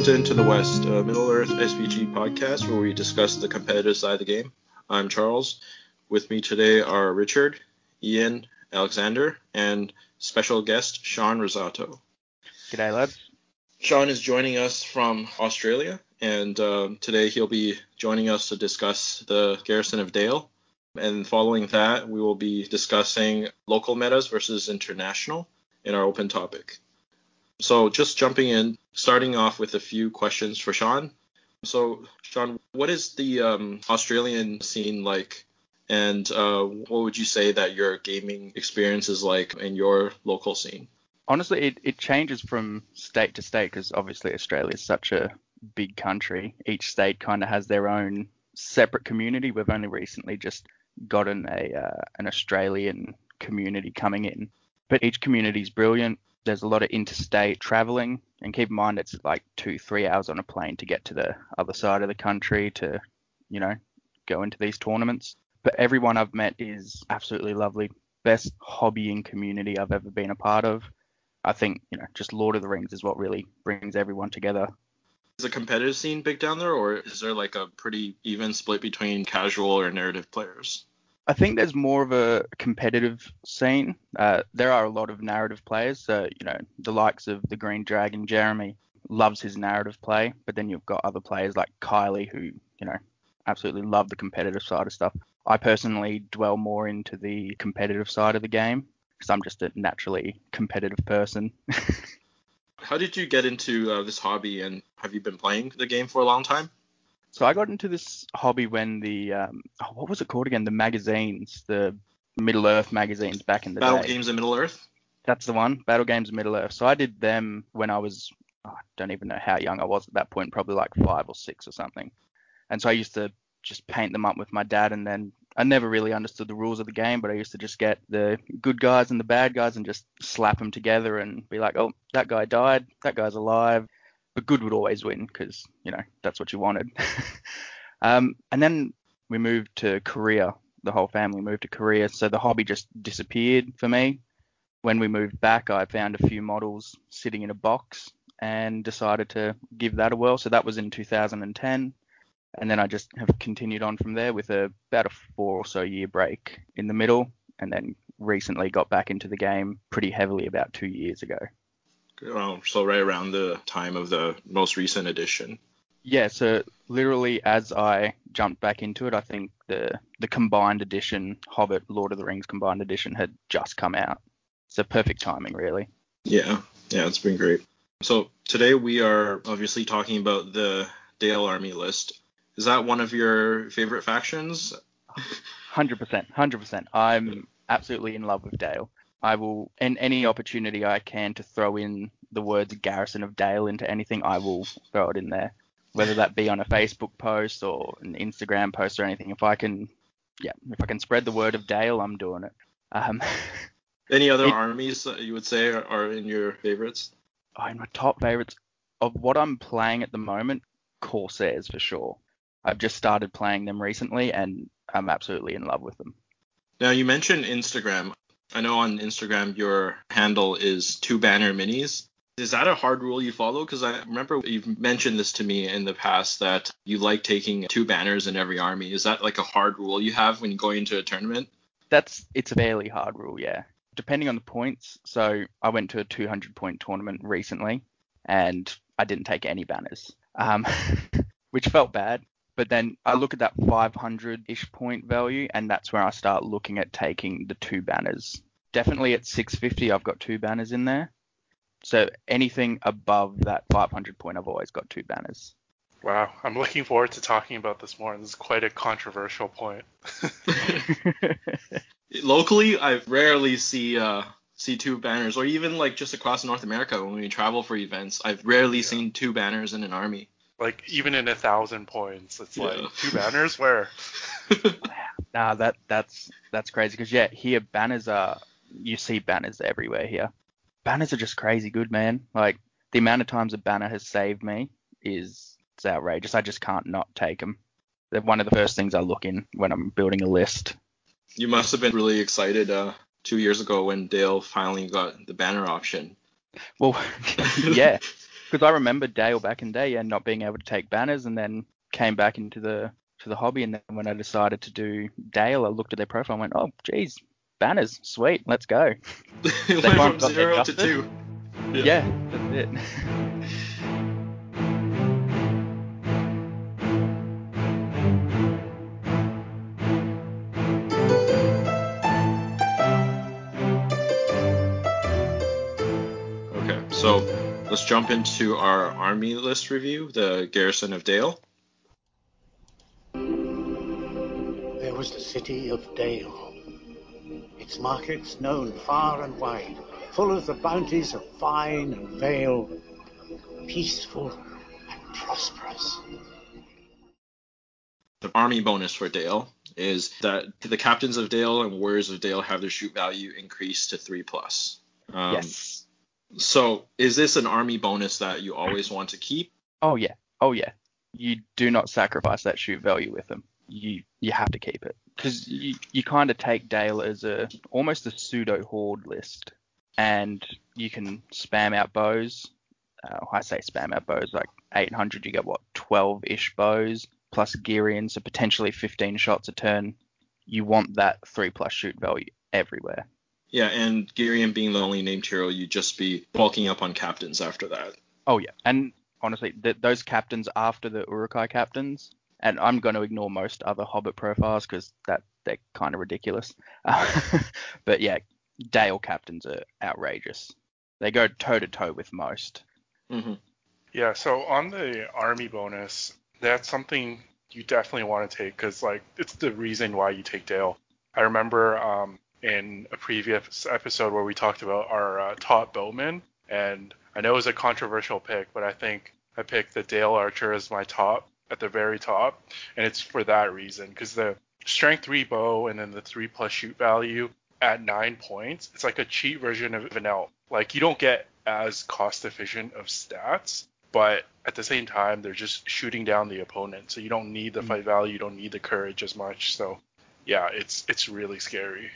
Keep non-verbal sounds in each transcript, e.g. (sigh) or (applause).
Welcome to Into the West, a Middle Earth SBG podcast where we discuss the competitive side of the game. I'm Charles. With me today are Richard, Ian, Alexander, and special guest Sean Rosato. G'day, lads. Sean is joining us from Australia, and um, today he'll be joining us to discuss the Garrison of Dale. And following that, we will be discussing local metas versus international in our open topic. So, just jumping in, starting off with a few questions for Sean. So, Sean, what is the um, Australian scene like? And uh, what would you say that your gaming experience is like in your local scene? Honestly, it, it changes from state to state because obviously Australia is such a big country. Each state kind of has their own separate community. We've only recently just gotten a uh, an Australian community coming in, but each community is brilliant. There's a lot of interstate traveling, and keep in mind it's like two, three hours on a plane to get to the other side of the country to, you know, go into these tournaments. But everyone I've met is absolutely lovely. Best hobbying community I've ever been a part of. I think, you know, just Lord of the Rings is what really brings everyone together. Is the competitive scene big down there, or is there like a pretty even split between casual or narrative players? I think there's more of a competitive scene. Uh, there are a lot of narrative players. So, you know, the likes of the Green Dragon, Jeremy, loves his narrative play. But then you've got other players like Kylie who, you know, absolutely love the competitive side of stuff. I personally dwell more into the competitive side of the game because I'm just a naturally competitive person. (laughs) How did you get into uh, this hobby and have you been playing the game for a long time? So I got into this hobby when the um, oh, what was it called again? The magazines, the Middle Earth magazines back in the day. Battle day. Games of Middle Earth. That's the one. Battle Games of Middle Earth. So I did them when I was oh, I don't even know how young I was at that point, probably like five or six or something. And so I used to just paint them up with my dad, and then I never really understood the rules of the game, but I used to just get the good guys and the bad guys and just slap them together and be like, oh, that guy died, that guy's alive, but good would always win because you know that's what you wanted. (laughs) um, and then we moved to Korea. The whole family moved to Korea, so the hobby just disappeared for me. When we moved back, I found a few models sitting in a box and decided to give that a whirl. So that was in 2010, and then I just have continued on from there with a, about a four or so year break in the middle, and then recently got back into the game pretty heavily about two years ago. Oh, so right around the time of the most recent edition. Yeah, so literally as I jumped back into it, I think the the combined edition, Hobbit, Lord of the Rings combined edition, had just come out. So perfect timing, really. Yeah, yeah, it's been great. So today we are obviously talking about the Dale Army list. Is that one of your favorite factions? Hundred percent, hundred percent. I'm absolutely in love with Dale. I will, in any opportunity I can to throw in the words Garrison of Dale into anything, I will throw it in there. Whether that be on a Facebook post or an Instagram post or anything. If I can, yeah, if I can spread the word of Dale, I'm doing it. Um, (laughs) Any other it, armies that you would say are, are in your favorites? Oh, in my top favorites of what I'm playing at the moment, Corsairs for sure. I've just started playing them recently and I'm absolutely in love with them. Now you mentioned Instagram. I know on Instagram your handle is two banner minis. Is that a hard rule you follow? Because I remember you've mentioned this to me in the past that you like taking two banners in every army. Is that like a hard rule you have when you into a tournament? That's it's a fairly hard rule, yeah. Depending on the points. So I went to a 200 point tournament recently, and I didn't take any banners, um, (laughs) which felt bad. But then I look at that 500 ish point value, and that's where I start looking at taking the two banners. Definitely at 650, I've got two banners in there. So anything above that 500 point, I've always got two banners. Wow, I'm looking forward to talking about this more. This is quite a controversial point. (laughs) (laughs) Locally, I rarely see uh, see two banners, or even like just across North America when we travel for events. I've rarely yeah. seen two banners in an army like even in a thousand points, it's yeah. like two banners where. (laughs) nah, that that's that's crazy because yeah, here banners are you see banners everywhere here. Banners are just crazy good, man. Like the amount of times a banner has saved me is it's outrageous. I just can't not take them. They're one of the first things I look in when I'm building a list. You must have been really excited uh, two years ago when Dale finally got the banner option. Well, (laughs) yeah, Because I remember Dale back in day and not being able to take banners, and then came back into the to the hobby. And then when I decided to do Dale, I looked at their profile and went, oh, geez, banners, sweet, let's go. (laughs) They went from zero to two. Yeah, that's it. (laughs) let's jump into our army list review, the Garrison of Dale. There was the city of Dale. Its markets known far and wide, full of the bounties of vine and vale, peaceful and prosperous. The army bonus for Dale is that the captains of Dale and warriors of Dale have their shoot value increased to three plus. Um, yes. So is this an army bonus that you always want to keep? Oh yeah. Oh yeah. You do not sacrifice that shoot value with them. You you have to keep it because you you kind of take Dale as a almost a pseudo horde list, and you can spam out bows. Uh, I say spam out bows like 800. You get what 12 ish bows plus Girion, so potentially 15 shots a turn. You want that three plus shoot value everywhere. Yeah, and Girion being the only named hero, you'd just be bulking up on captains after that. Oh yeah, and honestly, th- those captains after the Uruk-hai captains, and I'm going to ignore most other Hobbit profiles because that they're kind of ridiculous. (laughs) but yeah, Dale captains are outrageous. They go toe to toe with most. hmm Yeah, so on the army bonus, that's something you definitely want to take because like it's the reason why you take Dale. I remember um, in a previous episode where we talked about our uh, top bowman, and I know it was a controversial pick, but I think I picked the Dale Archer as my top at the very top, and it's for that reason because the strength three bow and then the three plus shoot value at nine points, it's like a cheat version of an elf. Like you don't get as cost efficient of stats, but at the same time they're just shooting down the opponent, so you don't need the fight value, you don't need the courage as much. So yeah, it's it's really scary.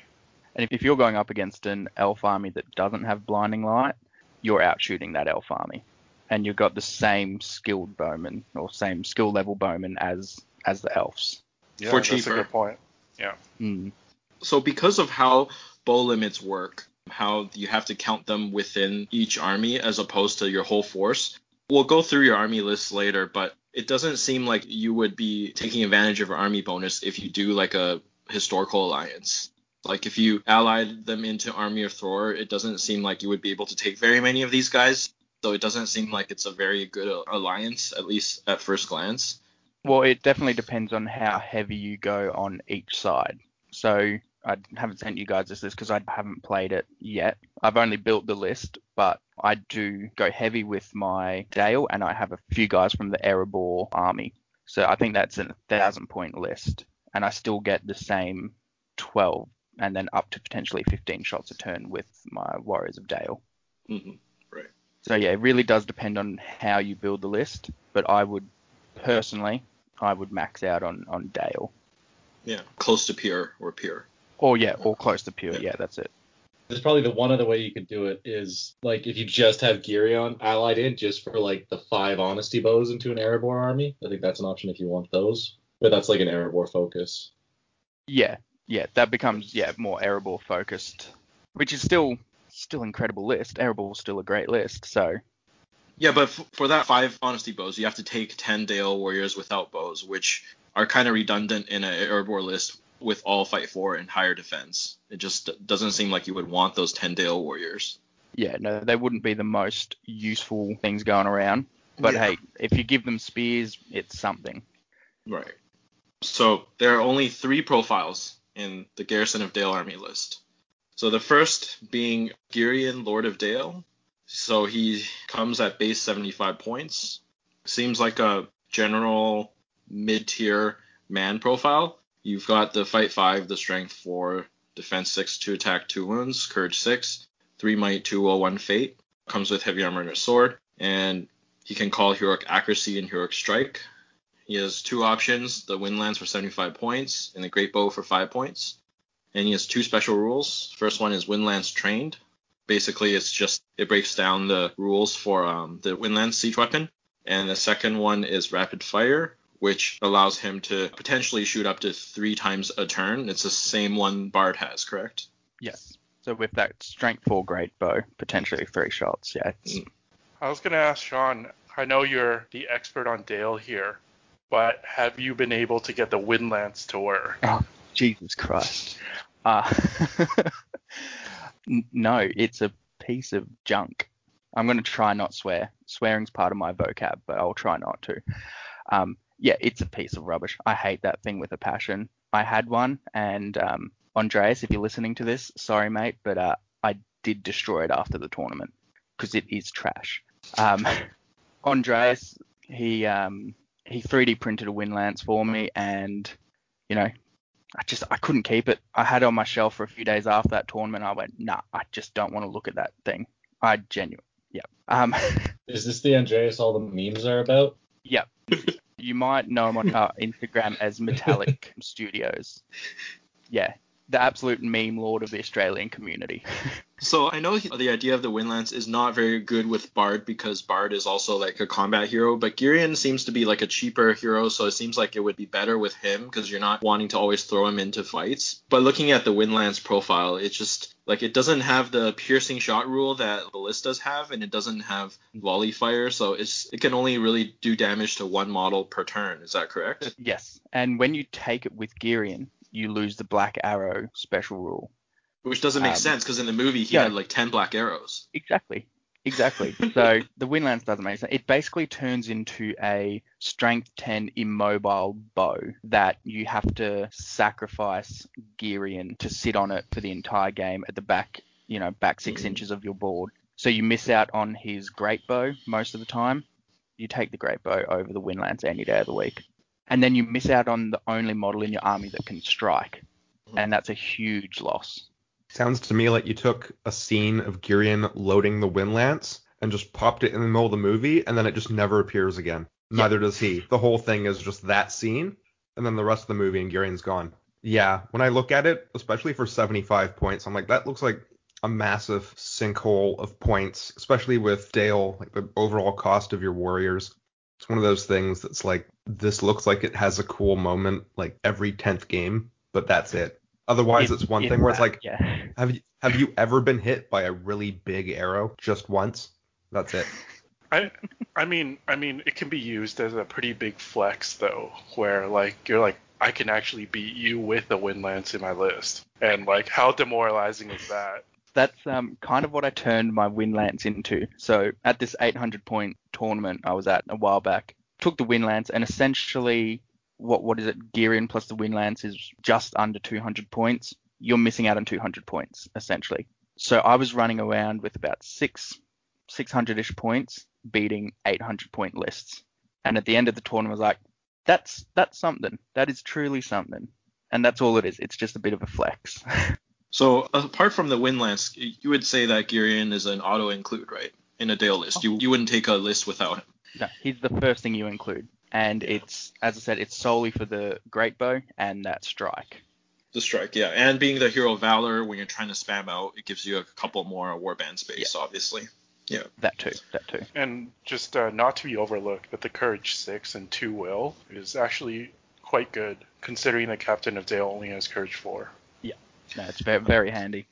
And if, if you're going up against an elf army that doesn't have blinding light, you're out shooting that elf army, and you've got the same skilled bowman or same skill level bowman as as the elves. Yeah, For that's cheaper. a good point. Mm. So because of how bow limits work, how you have to count them within each army as opposed to your whole force, we'll go through your army list later, but it doesn't seem like you would be taking advantage of your army bonus if you do like a historical alliance. Like if you allied them into Army of Thror, it doesn't seem like you would be able to take very many of these guys. So it doesn't seem like it's a very good alliance, at least at first glance. Well, it definitely depends on how heavy you go on each side. So I haven't sent you guys this list because I haven't played it yet. I've only built the list, but I do go heavy with my Dale, and I have a few guys from the Erebor army. So I think that's a thousand point list, and I still get the same 12, and then up to potentially 15 shots a turn with my Warriors of Dale. hmm So yeah, it really does depend on how you build the list, but I would personally, I would max out on on Dale. Yeah, close to pure or pure. Or yeah, or close to pure. Yeah. Yeah, that's it. There's probably the one other way you could do it is like if you just have Girion allied in just for like the five honesty bows into an Erebor army. I think that's an option if you want those. But that's like an Erebor focus. Yeah, yeah, that becomes yeah more Erebor focused, which is still still incredible list. Erebor's still a great list. So Yeah, but f- for that five honesty bows, you have to take ten Dale warriors without bows, which are kind of redundant in an Erebor list with all fight four and higher defense. It just doesn't seem like you would want those ten Dale warriors. yeah, no, they wouldn't be the most useful things going around. But Yeah. hey, if you give them spears, it's something. Right. So there are only three profiles in the Garrison of Dale army list. So the first being Girion, Lord of Dale. So he comes at base 75 points. Seems like a general mid-tier man profile. You've got the fight 5, the strength 4, defense 6, 2 attack, 2 wounds, courage 6, 3 might, 2 will, 1 fate. Comes with heavy armor and a sword. And he can call heroic accuracy and heroic strike. He has two options: the wind lance for 75 points and the great bow for five points. And he has two special rules. First one is wind lance trained. Basically, it's just it breaks down the rules for um, the Windlance siege weapon. And the second one is rapid fire, which allows him to potentially shoot up to three times a turn. It's the same one Bard has, correct? Yes. So with that strength four great bow, potentially three shots. Yeah. It's, Mm. I was gonna ask Sean. I know you're the expert on Dale here, but have you been able to get the Windlance to work? Oh, Jesus Christ. Uh, (laughs) no, it's a piece of junk. I'm going to try not swear. Swearing's part of my vocab, but I'll try not to. Um, yeah, it's a piece of rubbish. I hate that thing with a passion. I had one, and um, Andreas, if you're listening to this, sorry, mate, but uh, I did destroy it after the tournament because it is trash. Um, (laughs) Andreas, he um, he 3D printed a wind lance for me, and you know, I just I couldn't keep it. I had it on my shelf for a few days after that tournament. I went, nah, I just don't want to look at that thing. I genuine, yeah. Um, (laughs) Is this the Andreas all the memes are about? yeah. You might know him on uh, Instagram as Metallic (laughs) Studios. Yeah, the absolute meme lord of the Australian community. (laughs) So I know the idea of the Windlance is not very good with Bard because Bard is also like a combat hero, but Girion seems to be like a cheaper hero, so it seems like it would be better with him because you're not wanting to always throw him into fights. But looking at the Windlance profile, it just like it doesn't have the piercing shot rule that ballistas have, and it doesn't have volley fire, so it's it can only really do damage to one model per turn. Is that correct? yes, and when you take it with Girion, you lose the Black Arrow special rule. Which doesn't make Um, sense because in the movie he yeah. had like ten black arrows. Exactly. Exactly. (laughs) so the Windlance doesn't make sense. It basically turns into a strength 10 immobile bow that you have to sacrifice Girion to sit on it for the entire game at the back, you know, back six Mhm. inches of your board. So you miss out on his great bow most of the time. You take the great bow over the Windlance any day of the week. And then you miss out on the only model in your army that can strike. Mm-hmm. And that's a huge loss. Sounds to me like you took a scene of Girion loading the Windlance and just popped it in the middle of the movie, and then it just never appears again. Neither does he. The whole thing is just that scene, and then the rest of the movie, and Girion's gone. Yeah, when I look at it, especially for 75 points, I'm like, that looks like a massive sinkhole of points, especially with Dale, like the overall cost of your warriors. It's one of those things that's like, this looks like it has a cool moment like every 10th game, but that's it. Otherwise, If- it's one if thing where it's like, yeah. have you have you ever been hit by a really big arrow just once? That's it. I I mean I mean it can be used as a pretty big flex though, where like you're like I can actually beat you with a wind lance in my list, and like how demoralizing is that? That's um, kind of what I turned my Windlance into. So at this 800 point tournament I was at a while back, took the Windlance and essentially what what is it? Girion plus the Windlance is just under 200 points. You're missing out on 200 points essentially. So I was running around with about six 600ish points, beating 800 point lists. And at the end of the tournament, I was like, that's that's something. That is truly something. And that's all it is. It's just a bit of a flex. (laughs) So apart from the Windlance, you would say that Girion is an auto include, right? In a Dale list. You you wouldn't take a list without him. No, he's the first thing you include, and it's as I said, it's solely for the great bow and that strike. The strike, yeah. And being the hero of valor, when you're trying to spam out, it gives you a couple more warband space, obviously. Yeah. That too, that too. And just uh, not to be overlooked, but the Courage Six and Two Will is actually quite good, considering the Captain of Dale only has Courage Four. No, it's very very handy.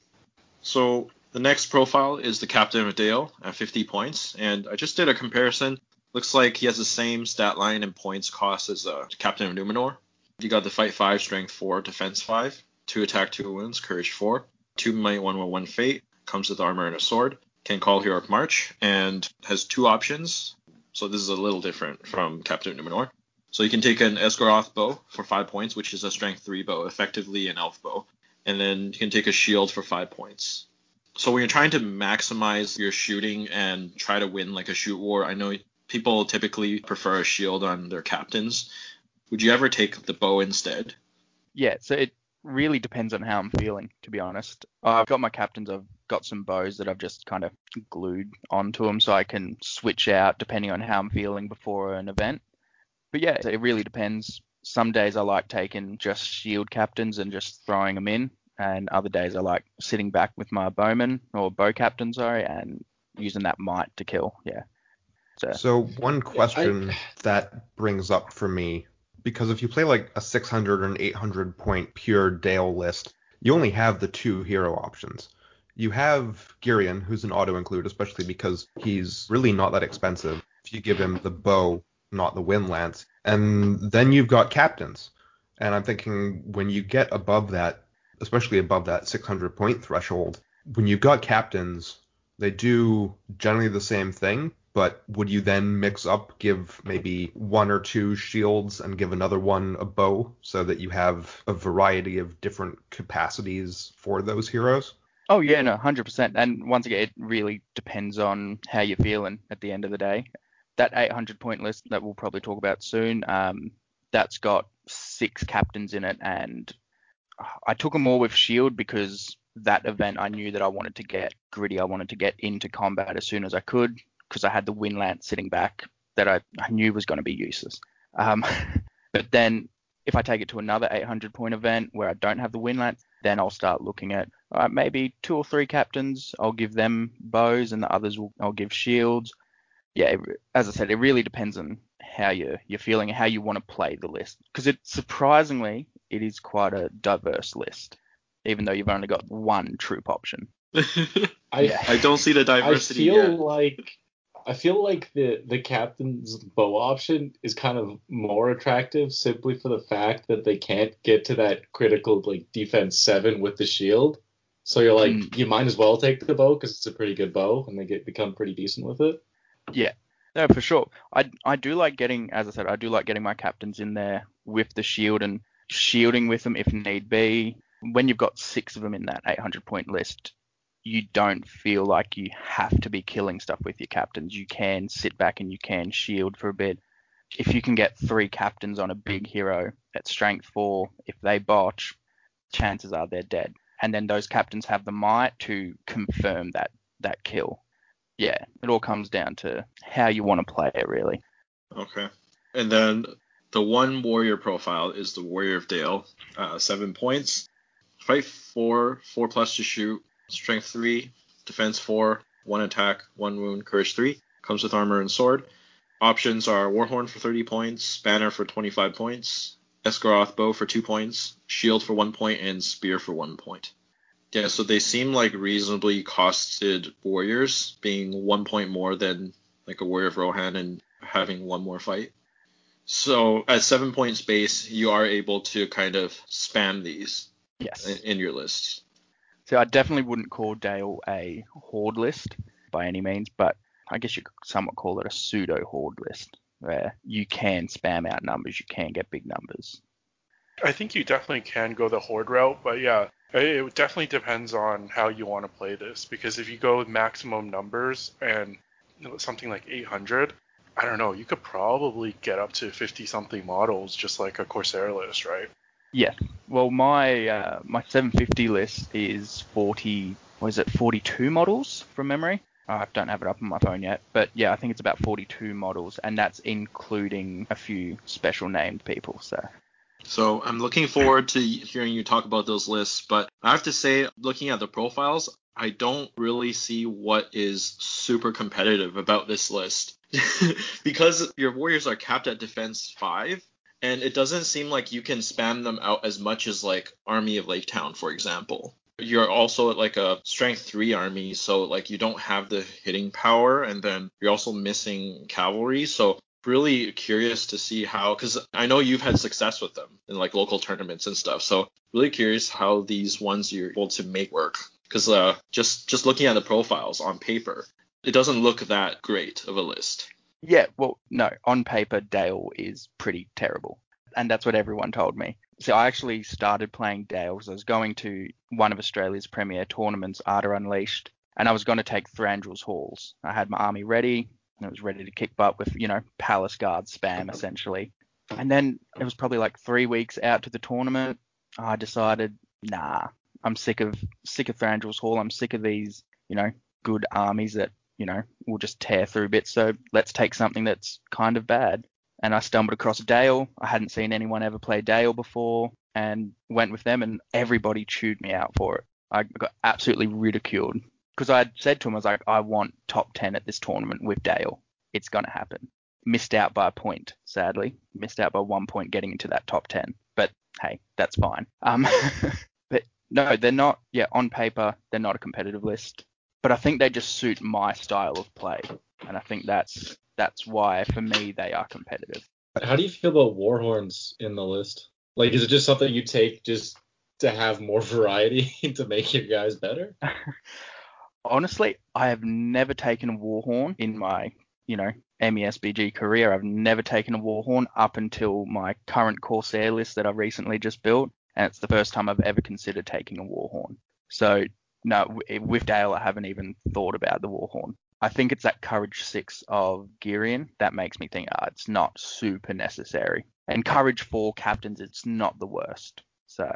So the next profile is the Captain of Dale at 50 points, and I just did a comparison. Looks like he has the same stat line and points cost as uh, Captain of Numenor. You got the Fight 5, Strength 4, Defense 5, 2 Attack, 2 Wounds, Courage 4, 2 Might, 1 with 1 Fate, comes with armor and a sword, can call Heroic March, and has two options. So this is a little different from Captain of Numenor. So you can take an Esgaroth bow for 5 points, which is a Strength 3 bow, effectively an elf bow. And then you can take a shield for 5 points. So when you're trying to maximize your shooting and try to win like a shoot war, I know people typically prefer a shield on their captains. Would you ever take the bow instead? Yeah, so it really depends on how I'm feeling, to be honest. I've got my captains. I've got some bows that I've just kind of glued onto them, so I can switch out depending on how I'm feeling before an event. But yeah, it really depends. Some days I like taking just shield captains and just throwing them in. and other days I like sitting back with my bowman or bow captain, sorry, and using that might to kill. Yeah. So, So one question that brings up for me, because if you play like a 600 or an 800 point pure Dale list, you only have the two hero options. You have Girion, who's an auto include, especially because he's really not that expensive. If you give him the bow, not the wind lance, and then you've got captains. And I'm thinking when you get above that, especially above that 600 point threshold, when you've got captains, they do generally the same thing, but would you then mix up, give maybe one or two shields and give another one a bow so that you have a variety of different capacities for those heroes? oh yeah, no, hundred percent. And once again, it really depends on how you're feeling at the end of the day. That 800 point list that we'll probably talk about soon, um, that's got six captains in it, and I took them all with shield because that event I knew that I wanted to get gritty. I wanted to get into combat as soon as I could because I had the wind lance sitting back that I, I knew was going to be useless. Um, (laughs) but then if I take it to another 800 point event where I don't have the wind lance, then I'll start looking at right, maybe two or three captains. I'll give them bows, and the others will I'll give shields. Yeah, it, as I said, it really depends on how you're you're feeling how you want to play the list. Because it surprisingly it is quite a diverse list, even though you've only got one troop option. (laughs) I Yeah. I don't see the diversity. I diversity feel yet. like I feel like the the captain's bow option is kind of more attractive simply for the fact that they can't get to that critical like defense seven with the shield. So you're like, Mm. you might as well take the bow because it's a pretty good bow, and they get become pretty decent with it. Yeah, no, for sure. I I do like getting, as I said, I do like getting my captains in there with the shield and shielding with them if need be. When you've got six of them in that 800 point list, you don't feel like you have to be killing stuff with your captains. You can sit back and you can shield for a bit. If you can get three captains on a big hero at strength four, if they botch, chances are they're dead. And then those captains have the might to confirm that that kill. Yeah, it all comes down to how you want to play it, really. Okay. And then the one warrior profile is the Warrior of Dale. Uh, seven points. Fight four, four plus to shoot. Strength three, defense four, one attack, one wound, courage three. Comes with armor and sword. Options are Warhorn for 30 points, Banner for 25 points, Esgaroth bow for two points, Shield for one point, and Spear for one point. Yeah, so they seem like reasonably costed warriors, being one point more than like a Warrior of Rohan and having one more fight. So at seven points base, you are able to kind of spam these Yes. in, in your lists. So I definitely wouldn't call Dale a horde list by any means, but I guess you could somewhat call it a pseudo horde list where you can spam out numbers, you can get big numbers. I think you definitely can go the horde route, but yeah, it it definitely depends on how you want to play this. Because if you go with maximum numbers and something like 800, I don't know, you could probably get up to 50 something models just like a Corsair list, right? Yeah. Well, my uh, my 750 list is 40. What is it? 42 models from memory. I don't have it up on my phone yet, but yeah, I think it's about 42 models, and that's including a few special named people. So So I'm looking forward to hearing you talk about those lists, but I have to say, looking at the profiles, I don't really see what is super competitive about this list. (laughs) because your warriors are capped at defense 5, and it doesn't seem like you can spam them out as much as like Army of Lake Town, for example. You're also at like a strength 3 army, so like you don't have the hitting power, and then you're also missing cavalry, so really curious to see how because I know you've had success with them in like local tournaments and stuff. So really curious how these ones you're able to make work. Because uh, just just looking at the profiles on paper, it doesn't look that great of a list. Yeah, well, no, on paper, Dale is pretty terrible. And that's what everyone told me. So I actually started playing Dale because I was going to one of Australia's premier tournaments, Arda Unleashed, and I was going to take Thranduil's Halls. I had my army ready, and it was ready to kick butt with, you know, Palace Guard spam, essentially. And then it was probably like three weeks out to the tournament. I decided, nah, I'm sick of sick of Thranduil's Hall. I'm sick of these, you know, good armies that you know, will just tear through bits. So let's take something that's kind of bad. And I stumbled across Dale. I hadn't seen anyone ever play Dale before. and went with them, and everybody chewed me out for it. I got absolutely ridiculed because I had said to him, I was like, I want top 10 at this tournament with Dale. It's going to happen. Missed out by a point, sadly. Missed out by one point getting into that top 10. But hey, that's fine. Um, (laughs) but no, they're not, yeah, on paper, they're not a competitive list. But I think they just suit my style of play. And I think that's that's why, for me, they are competitive. How do you feel about Warhorns in the list? Like, is it just something you take just to have more (laughs) variety (laughs) to make your guys better? Honestly, I have never taken a Warhorn in my, you know, MESBG career. I've never taken a Warhorn up until my current Corsair list that I've recently just built, and it's the first time I've ever considered taking a Warhorn. So, no, with Dale, I haven't even thought about the Warhorn. I think it's that Courage 6 of Girion that makes me think, ah, it's not super necessary. And Courage 4 captains, it's not the worst. So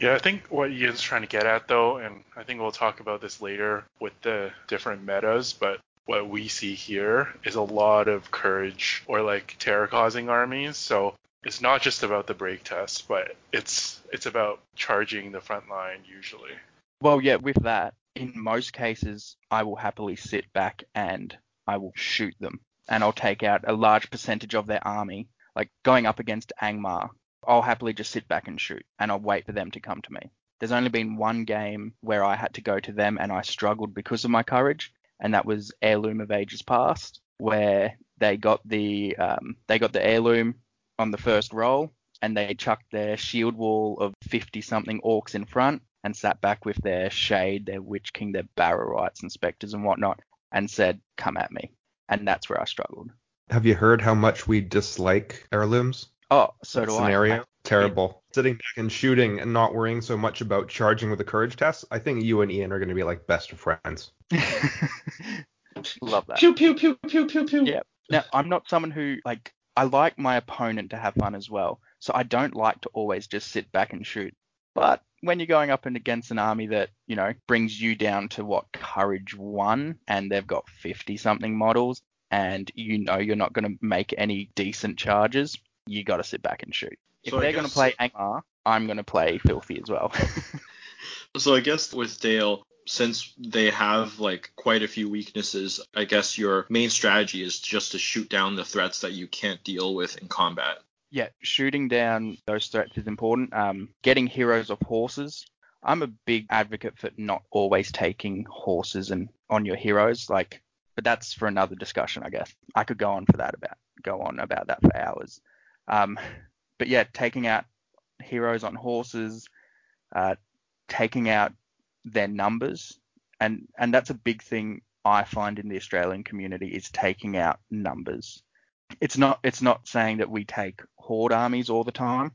yeah, I think what Ian's trying to get at though, and I think we'll talk about this later with the different metas, but what we see here is a lot of courage or like terror causing armies. So it's not just about the break test, but it's it's about charging the front line usually. Well, yeah, with that, in most cases, I will happily sit back and I will shoot them, and I'll take out a large percentage of their army. Like going up against Angmar, I'll happily just sit back and shoot and I'll wait for them to come to me. There's only been one game where I had to go to them and I struggled because of my courage, and that was Heirloom of Ages Past, where they got the um, they got the heirloom on the first roll and they chucked their shield wall of 50 something orcs in front and sat back with their shade, their witch king, their Barrow-wights and specters and whatnot, and said, "Come at me," and that's where I struggled. Have you heard how much we dislike heirlooms? Oh, so do scenario. I. Terrible. Sitting back and shooting and not worrying so much about charging with the courage test. I think you and Ian are going to be like best of friends. (laughs) Love that. Pew pew pew pew pew pew. Yeah. Now, I'm not someone who like I like my opponent to have fun as well. So I don't like to always just sit back and shoot. But when you're going up and against an army that, you know, brings you down to what courage 1 and they've got 50 something models and you know you're not going to make any decent charges, you got to sit back and shoot. If So they're going to play Angmar, I'm going to play Filthy as well. (laughs) So I guess with Dale, since they have like quite a few weaknesses, I guess your main strategy is just to shoot down the threats that you can't deal with in combat. yeah, shooting down those threats is important. Um, getting heroes of horses. I'm a big advocate for not always taking horses and on your heroes. Like, but that's for another discussion, I guess. I could go on for that about go on about that for hours. Um, but yeah, taking out heroes on horses, uh, taking out their numbers, and and that's a big thing I find in the Australian community is taking out numbers. It's not it's not saying that we take horde armies all the time.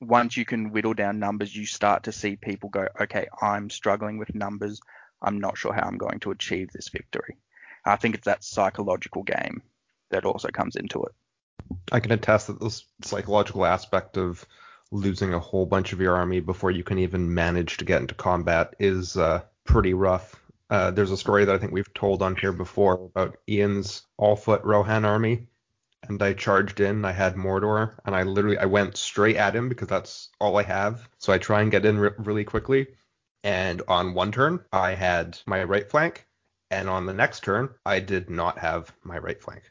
Once you can whittle down numbers, you start to see people go, okay, I'm struggling with numbers. I'm not sure how I'm going to achieve this victory. I think it's that psychological game that also comes into it. I can attest that this psychological aspect of losing a whole bunch of your army before you can even manage to get into combat is uh, pretty rough. Uh, there's a story that I think we've told on here before about Ian's all-foot Rohan army, and I charged in. I had Mordor, and I literally I went straight at him because that's all I have. So I try and get in re- really quickly. And on one turn, I had my right flank, and on the next turn, I did not have my right flank.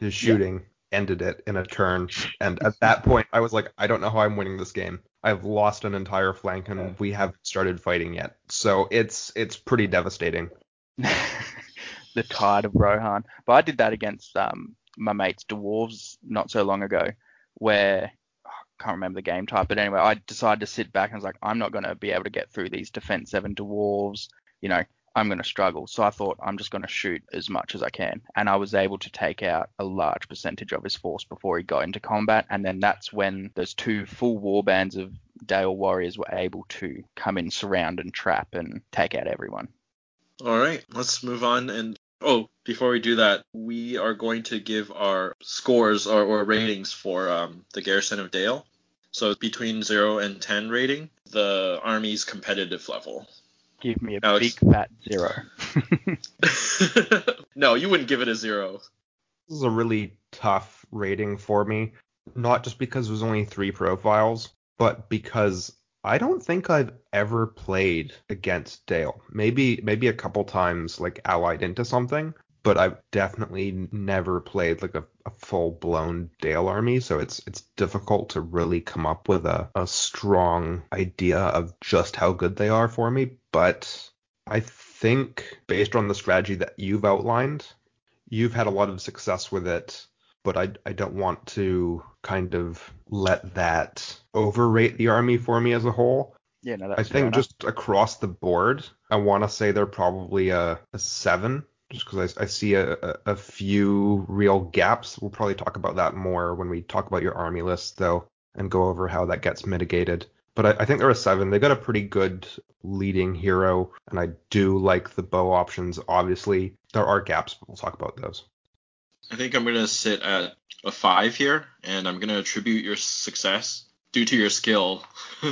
His shooting ended it in a turn, and at (laughs) that point, I was like, I don't know how I'm winning this game. I've lost an entire flank, and we haven't started fighting yet. So it's it's pretty devastating. (laughs) the tide of Rohan. But I did that against um, my mates dwarves not so long ago, where I can't remember the game type, but anyway, I decided to sit back and I was like, I'm not going to be able to get through these defense seven dwarves. You know, I'm going to struggle. So I thought I'm just going to shoot as much as I can, and I was able to take out a large percentage of his force before he got into combat, and then that's when those two full war bands of Dale warriors were able to come in, surround and trap and take out everyone. All right, let's move on. And oh, before we do that, we are going to give our scores or, or ratings for um, the Garrison of Dale. So between zero and ten rating, the army's competitive level. Give me a Alex. big fat zero. (laughs) no, you wouldn't give it a zero. This is a really tough rating for me, not just because there's only three profiles, but because I don't think I've ever played against Dale. Maybe maybe a couple times like allied into something, but I've definitely never played like a, a full blown Dale army, so it's it's difficult to really come up with a, a strong idea of just how good they are for me. But I think based on the strategy that you've outlined, you've had a lot of success with it, but I I don't want to kind of let that overrate the army for me as a whole. Yeah, no, I think just across the board, I want to say they're probably a, a seven, just because I, I see a, a, few real gaps. We'll probably talk about that more when we talk about your army list, though, and go over how that gets mitigated. But I, I think there are seven. They got a pretty good leading hero, and I do like the bow options. Obviously, there are gaps, but we'll talk about those. I think I'm gonna sit at a five here, and I'm gonna attribute your success due to your skill. (laughs)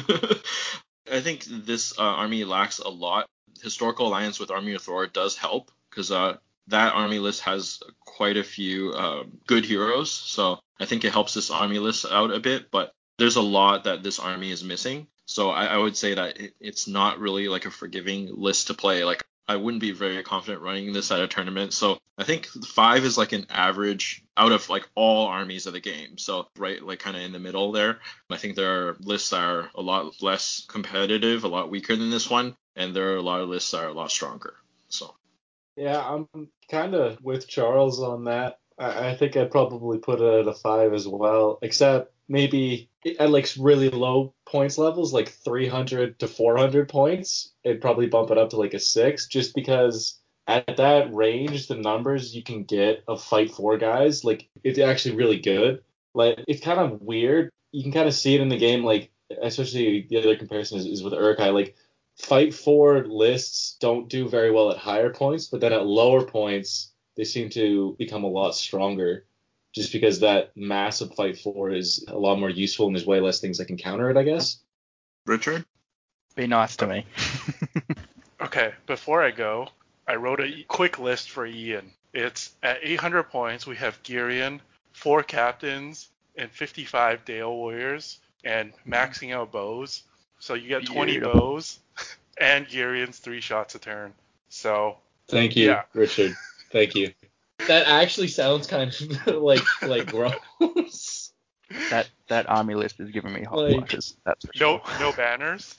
I think this uh, army lacks a lot. Historical alliance with Army of Thror does help because uh, that army list has quite a few um, good heroes. So I think it helps this army list out a bit. But there's a lot that this army is missing. So I, I would say that it, it's not really like a forgiving list to play. Like I wouldn't be very confident running this at a tournament. So I think five is like an average out of like all armies of the game. So right, like kind of in the middle there. I think there are lists that are a lot less competitive, a lot weaker than this one, and there are a lot of lists that are a lot stronger. So Yeah, I'm kind of with Charles on that. I, I think I'd probably put it at a five as well, except maybe at like really low points levels, like 300 to 400 points, it'd probably bump it up to like a six, just because at that range, the numbers you can get of fight four guys, like it's actually really good. Like it's kind of weird. You can kind of see it in the game, like especially the other comparison is, is with Uruk-hai. Like fight four lists don't do very well at higher points, but then at lower points they seem to become a lot stronger. Just because that massive fight four is a lot more useful and there's way less things that can counter it, I guess. Richard, Be nice to me. (laughs) Okay, before I go, I wrote a quick list for Ian. It's at 800 points. We have Girion, four captains, and 55 Dale warriors, and maxing out bows. So you get 20 Beautiful. bows, and Girion's three shots a turn. So Thank you, Yeah. Richard. Thank you. That actually sounds kind of (laughs) like like gross. that that army list is giving me hot Like- flushes. That's for no sure. no banners.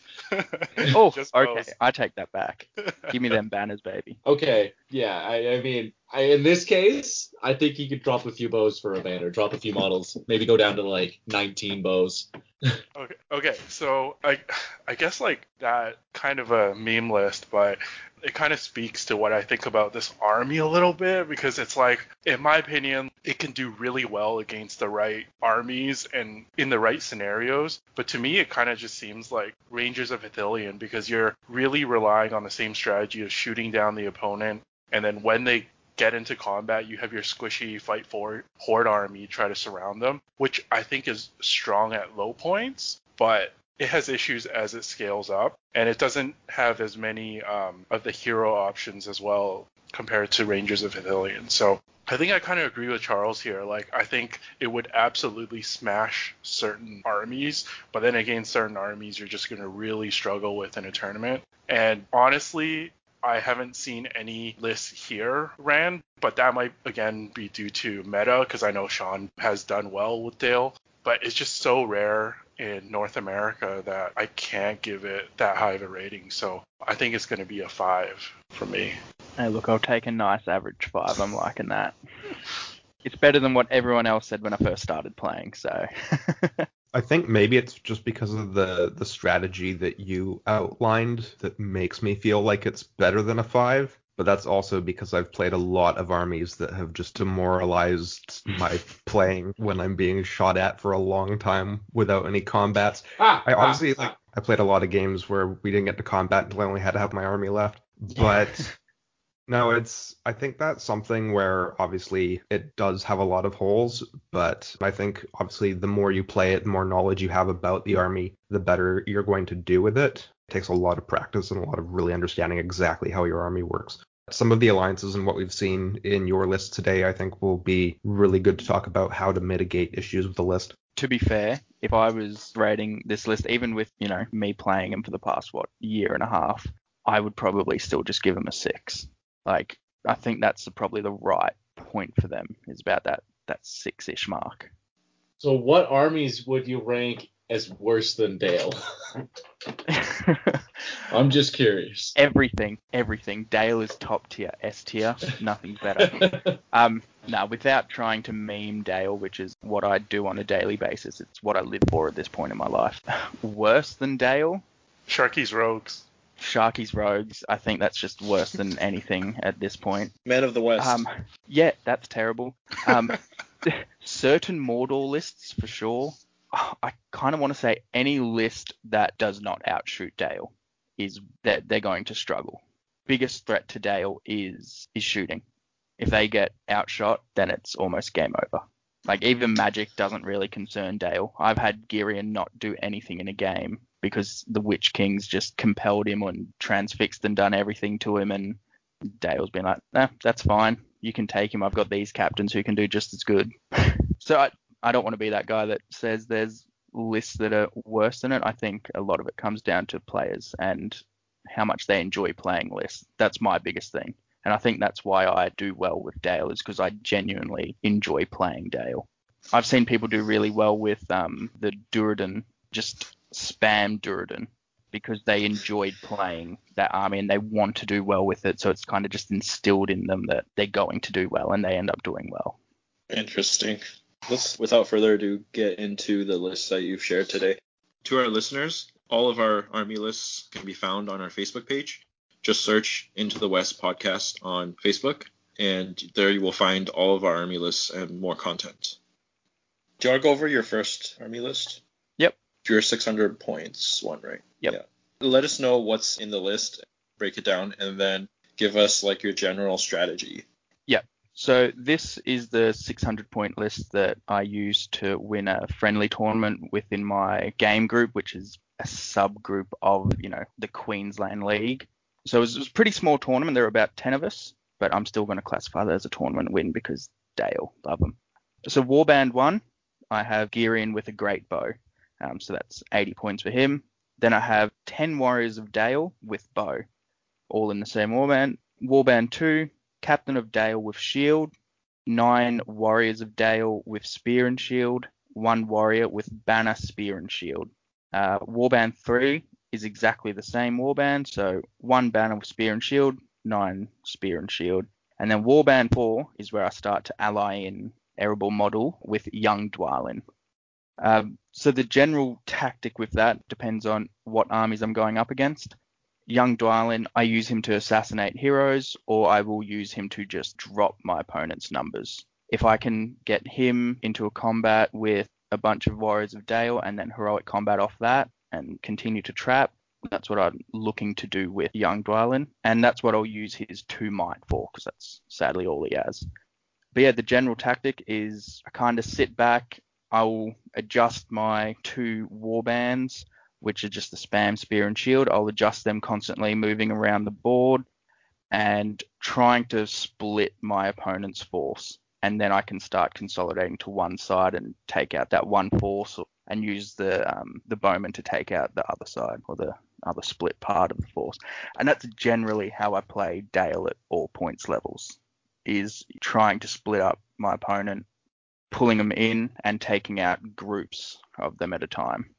Oh, (laughs) okay. I take that back. Give me them banners, baby. (laughs) Okay, yeah, I, I mean, I, in this case, I think you could drop a few bows for a banner, drop a few models, maybe go down to like 19 bows. (laughs) Okay, okay, so I I guess like that kind of a meme list, but it kind of speaks to what I think about this army a little bit because it's like, in my opinion, it can do really well against the right armies and in the right scenarios. But to me, it kind of just seems like Rangers of Ithilien because you're really relying on the same strategy of shooting down the opponent, and then when they get into combat, you have your squishy fight for horde army try to surround them, which I think is strong at low points, but it has issues as it scales up, and it doesn't have as many um, of the hero options as well compared to Rangers of Ithilien. So I think I kind of agree with Charles here. Like I think it would absolutely smash certain armies, but then against certain armies, you're just going to really struggle with in a tournament. And honestly, I haven't seen any lists here ran, but that might again be due to meta because I know Sean has done well with Dale, but it's just so rare in North America that I can't give it that high of a rating. So I think it's going to be a five for me. Hey, look, I'll take a nice average five. I'm liking that. (laughs) It's better than what everyone else said when I first started playing. So (laughs) I think maybe it's just because of the the strategy that you outlined that makes me feel like it's better than a five. But that's also because I've played a lot of armies that have just demoralized my (laughs) playing when I'm being shot at for a long time without any combats. Ah, I honestly ah, like I played a lot of games where we didn't get to combat until I only had to have my army left. But (laughs) no, it's I think that's something where obviously it does have a lot of holes, but I think obviously the more you play it, the more knowledge you have about the army, the better you're going to do with it. It takes a lot of practice and a lot of really understanding exactly how your army works. Some of the alliances and what we've seen in your list today, I think will be really good to talk about how to mitigate issues with the list. to be fair, if I was rating this list, even with you know me playing him for the past what year and a half, I would probably still just give him a six. Like I think that's probably the right point for them is about that that six-ish mark. So what armies would you rank as worse than Dale? (laughs) I'm just curious. everything, everything. Dale is top tier, S tier, nothing better. (laughs) Um, now, without trying to meme Dale, which is what I do on a daily basis, it's what I live for at this point in my life. (laughs) Worse than Dale, Sharky's Rogues. Sharky's Rogues. I think that's just worse than anything at this point. Man of the West. Um, yeah, that's terrible. Um, (laughs) certain Mordor lists for sure. I kind of want to say any list that does not outshoot Dale is that they're going to struggle. Biggest threat to Dale is is shooting. If they get outshot, then it's almost game over. Like even magic doesn't really concern Dale. I've had Girion not do anything in a game because the Witch Kings just compelled him and transfixed and done everything to him, and Dale's been like, nah, that's fine. You can take him. I've got these captains who can do just as good. (laughs) so I, I don't want to be that guy that says there's lists that are worse than it. I think a lot of it comes down to players and how much they enjoy playing lists. That's my biggest thing. And I think that's why I do well with Dale is because I genuinely enjoy playing Dale. I've seen people do really well with um, the Duradin, just spam Duradin because they enjoyed playing that army and they want to do well with it. So it's kind of just instilled in them that they're going to do well and they end up doing well. Interesting. Let's, without further ado, get into the list that you've shared today. To our listeners, all of our army lists can be found on our Facebook page. Just search Into the West podcast on Facebook, and there you will find all of our army lists and more content. Do you want to go over your first army list? Your 600 points one, right? Yep. Yeah. Let us know what's in the list, break it down, and then give us like your general strategy. Yeah. So this is the 600 point list that I used to win a friendly tournament within my game group, which is a subgroup of, you know, the Queensland League. So it was, it was a pretty small tournament. There were about 10 of us, but I'm still going to classify that as a tournament win because Dale, love him. So Warband 1, I have Girion with a great bow. Um, so that's 80 points for him. Then I have 10 Warriors of Dale with bow, all in the same warband. Warband 2, Captain of Dale with shield, nine Warriors of Dale with spear and shield, one warrior with banner, spear, and shield. Uh, Warband 3 is exactly the same warband, so one banner with spear and shield, nine spear and shield. And then Warband 4 is where I start to ally in Erebor model with Young Dwalin. Um, so the general tactic with that depends on what armies I'm going up against. Young Dwalin, I use him to assassinate heroes, or I will use him to just drop my opponent's numbers. If I can get him into a combat with a bunch of Warriors of Dale and then heroic combat off that and continue to trap, that's what I'm looking to do with Young Dwalin, and that's what I'll use his two might for, because that's sadly all he has. But yeah, the general tactic is I kind of sit back, I will adjust my two warbands which are just the spam, spear, and shield. I'll adjust them constantly, moving around the board and trying to split my opponent's force. And then I can start consolidating to one side and take out that one force and use the um, the bowman to take out the other side or the other split part of the force. And that's generally how I play Dale at all points levels, is trying to split up my opponent, pulling them in and taking out groups of them at a time.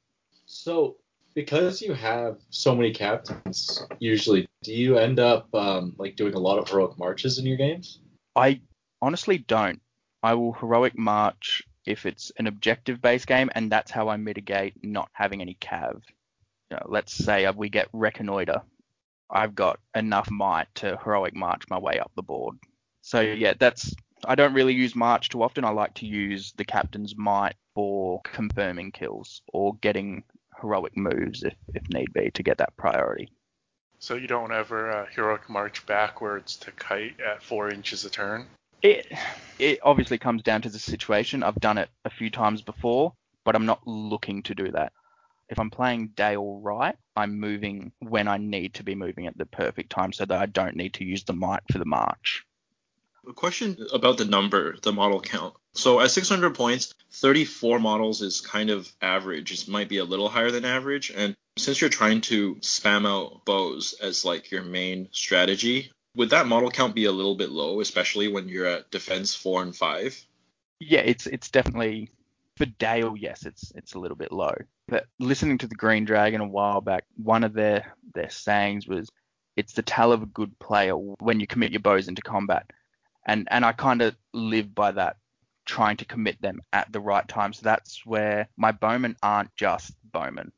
So because you have so many captains, usually, do you end up um, like doing a lot of heroic marches in your games? I honestly don't. I will heroic march if it's an objective based game, and that's how I mitigate not having any cav. You know, let's say we get reconnoiter. I've got enough might to heroic march my way up the board. So yeah, that's I don't really use march too often. I like to use the captain's might for confirming kills or getting heroic moves if, if need be to get that priority. So you don't ever uh, heroic march backwards to kite at four inches a turn? It it obviously comes down to the situation. I've done it a few times before, but I'm not looking to do that. If I'm playing Dale right, I'm moving when I need to be moving at the perfect time so that I don't need to use the might for the march. A question about the number, the model count. So at 600 points, 34 models is kind of average. It might be a little higher than average. And since you're trying to spam out bows as like your main strategy, would that model count be a little bit low, especially when you're at defense four and five? Yeah, it's it's definitely for Dale, yes, it's it's a little bit low. But listening to the Green Dragon a while back, one of their their sayings was, "It's the tell of a good player when you commit your bows into combat," and and I kind of live by that, trying to commit them at the right time. So that's where my bowmen aren't just bowmen.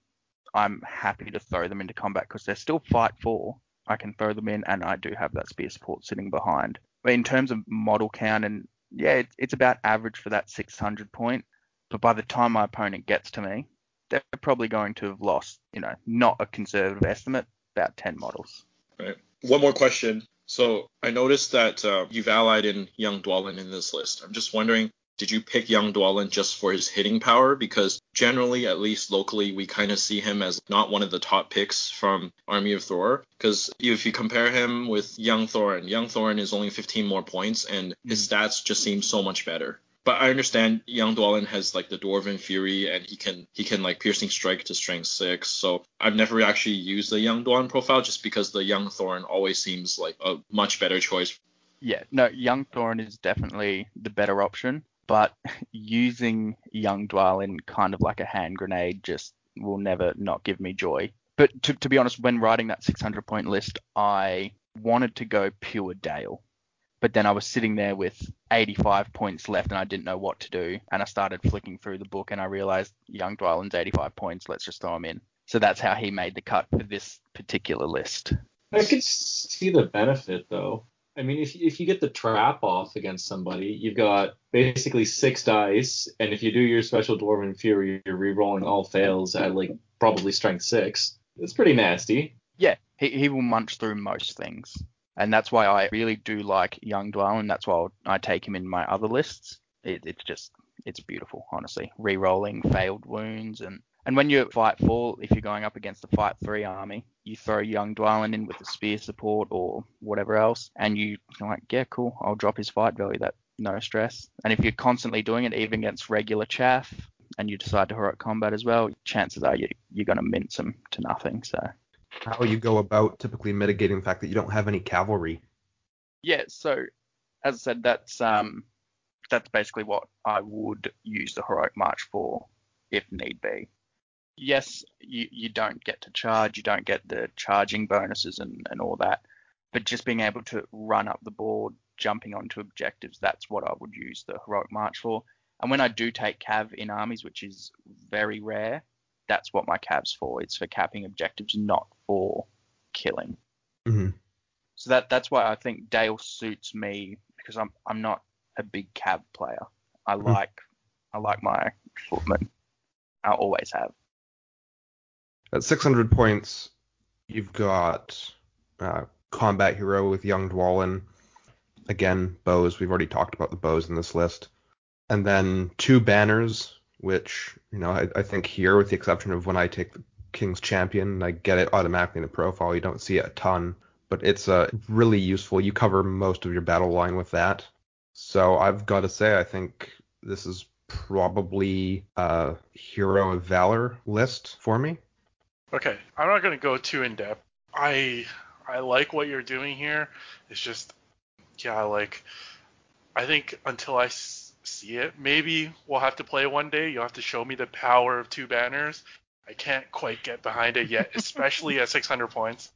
I'm happy to throw them into combat because they're still fight for. I can throw them in, and I do have that spear support sitting behind. But in terms of model count, and yeah, it, it's about average for that 600 point. But by the time my opponent gets to me, they're probably going to have lost, you know, not a conservative estimate, about 10 models. Right. One more question. So I noticed that uh, you've allied in Young Dwalin in this list. I'm just wondering, did you pick Young Dwalin just for his hitting power? Because generally, at least locally, we kind of see him as not one of the top picks from Army of Thror. Because if you compare him with Young Thorin, Young Thorin is only 15 more points, and his stats just seem so much better. But I understand Young Dwalin has like the Dwarven Fury and he can he can like piercing strike to strength six. So I've never actually used the Young Dwalin profile just because the Young Thorin always seems like a much better choice. Yeah, no, Young Thorin is definitely the better option, but (laughs) using Young Dwalin kind of like a hand grenade just will never not give me joy. But to, to be honest, when writing that 600 point list, I wanted to go pure Dale but then I was sitting there with 85 points left and I didn't know what to do. And I started flicking through the book and I realized Young Dwalin's 85 points. Let's just throw him in. So that's how he made the cut for this particular list. I could see the benefit though. I mean, if if you get the trap off against somebody, you've got basically six dice, and if you do your special dwarven fury, you're re-rolling all fails at like probably strength six. It's pretty nasty. Yeah, he, he will munch through most things and that's why I really do like Young Dwalin. That's why I take him in my other lists. It, it's just it's beautiful, honestly. Re-rolling failed wounds and and when you fight four, if you're going up against a fight three army, you throw Young Dwalin in with the spear support or whatever else, and you are like, yeah, cool, I'll drop his fight value. That no stress. And if you're constantly doing it, even against regular chaff, and you decide to heroic combat as well, chances are you, you're going to mince them to nothing. So how you go about typically mitigating the fact that you don't have any cavalry. Yeah, so as I said, that's um that's basically what I would use the heroic march for if need be. Yes, you, you don't get to charge, you don't get the charging bonuses and, and all that, but just being able to run up the board, jumping onto objectives, that's what I would use the heroic march for. And when I do take cav in armies, which is very rare, that's what my cav's for. It's for capping objectives, not for killing. Mm-hmm. So that that's why I think Dale suits me because I'm I'm not a big cav player. I mm-hmm. like I like my footman. I always have. At 600 points, you've got uh, combat hero with young Dwalin. Again, bows. We've already talked about the bows in this list. And then two banners which you know I, I, think here, with the exception of when I take the King's Champion, and I get it automatically in the profile. You don't see it a ton, but it's uh, really useful. You cover most of your battle line with that. So I've got to say, I think this is probably a Hero of Valor list for me. Okay, I'm not going to go too in depth. I I like what you're doing here. It's just yeah, like I think until I see it. Maybe we'll have to play one day. You'll have to show me the power of two banners. I can't quite get behind it yet, especially at 600 points.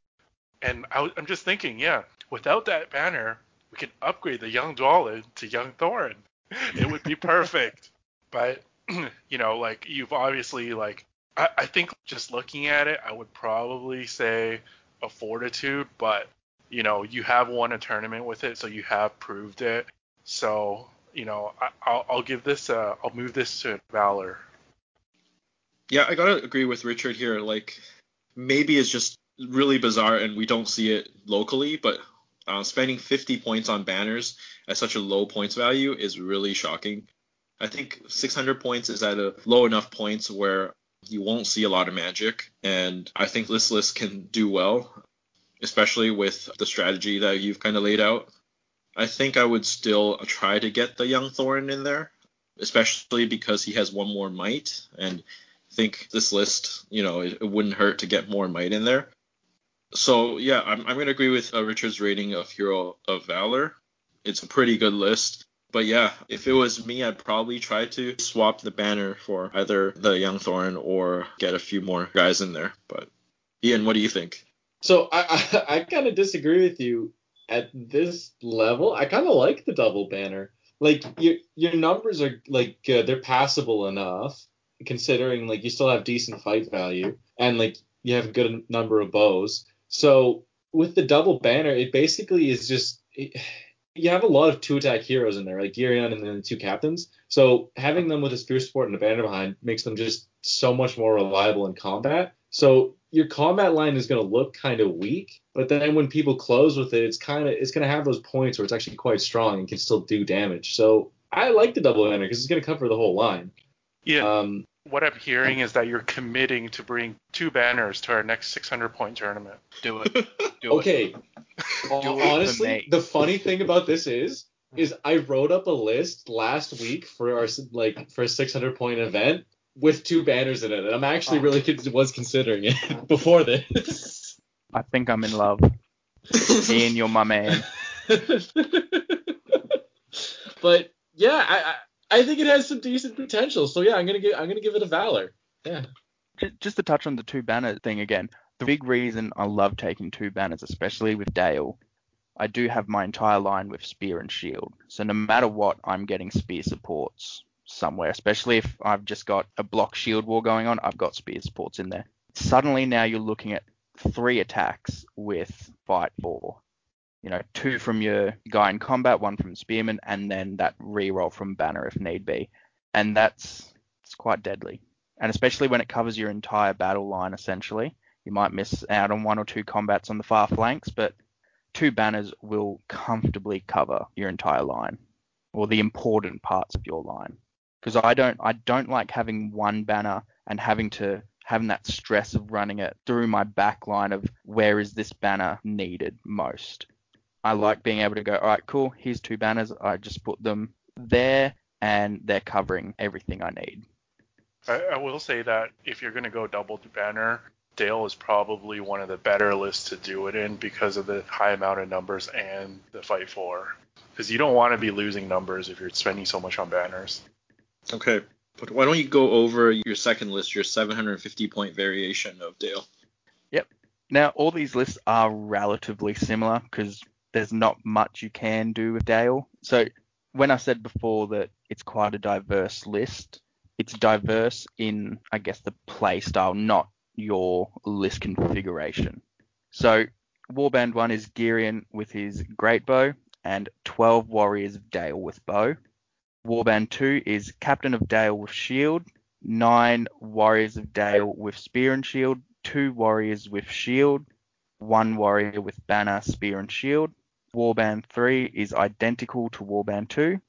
And I, am just thinking, yeah, without that banner, we could upgrade the Young Dwalin to Young Thorin. (laughs) It would be perfect. but (clears throat) you know, like you've obviously like I, I think just looking at it, I would probably say a fortitude, but you know, you have won a tournament with it, so you have proved it. So you know, I, will I'll give this, uh, I'll move this to Valor. Yeah, I gotta agree with Richard here. Like, maybe it's just really bizarre and we don't see it locally, but uh, spending 50 points on banners at such a low points value is really shocking. I think 600 points is at a low enough points where you won't see a lot of magic, and I think this list can do well, especially with the strategy that you've kind of laid out. I think I would still try to get the young Thorin in there. especially because he has one more might. And think this list, you know, it, it wouldn't hurt to get more might in there. So yeah, I'm, I'm going to agree with uh, Richard's rating of Hero of Valor. It's a pretty good list. But yeah, if it was me, I'd probably try to swap the banner for either the Young Thorin or get a few more guys in there. But Ian, what do you think? So I I, (laughs) I kind of disagree with you at this level. I kind of like the double banner. Like your your numbers are like they're passable enough considering like you still have decent fight value and like you have a good number of bows. So with the double banner, it basically is just it, you have a lot of two attack heroes in there, like Girion and then the two captains. So having them with a spear support and a banner behind makes them just so much more reliable in combat. So your combat line is going to look kind of weak, but then when people close with it, it's kind of it's going to have those points where it's actually quite strong and can still do damage. So I like the double banner because it's going to cover the whole line. Yeah. Um, what I'm hearing is that you're committing to bring two banners to our next 600 point tournament. Do it. (laughs) Do okay. It for Honestly, me. the funny thing about this is, is I wrote up a list last week for our like for a 600 point event with two banners in it, and I'm actually really was considering it (laughs) before this. I think I'm in love. Ian, you're my man. but yeah, I, I think it has some decent potential. So yeah, I'm gonna give I'm gonna give it a valor. Yeah. Ju- Just to touch on the two banner thing again, the big reason I love taking two banners, especially with Dale, I do have my entire line with spear and shield. So no matter what, I'm getting spear supports somewhere, especially if I've just got a block shield war going on, I've got spear supports in there. Suddenly now you're looking at three attacks with fight four. You know, two from your guy in combat, one from spearman, and then that reroll from banner if need be. And that's it's quite deadly. And especially when it covers your entire battle line essentially. You might miss out on one or two combats on the far flanks, but two banners will comfortably cover your entire line or the important parts of your line. Because I don't I don't like having one banner and having to having that stress of running it through my back line of where is this banner needed most. I like being able to go, all right, cool, here's two banners. I just put them there and they're covering everything I need. I, I will say that if you're going to go double banner, Dale is probably one of the better lists to do it in because of the high amount of numbers and the fight for. Because you don't want to be losing numbers if you're spending so much on banners. Okay, but why don't you go over your second list, your 750 point variation of Dale? Yep. Now, all these lists are relatively similar because there's not much you can do with Dale. So, when I said before that it's quite a diverse list, it's diverse in, I guess, the play style, not your list configuration. So, Warband 1 is Girion with his great bow and 12 warriors of Dale with bow. Warband 2 is Captain of Dale with shield, 9 warriors of Dale with spear and shield, 2 warriors with shield, 1 warrior with banner, spear and shield. Warband 3 is identical to Warband 2.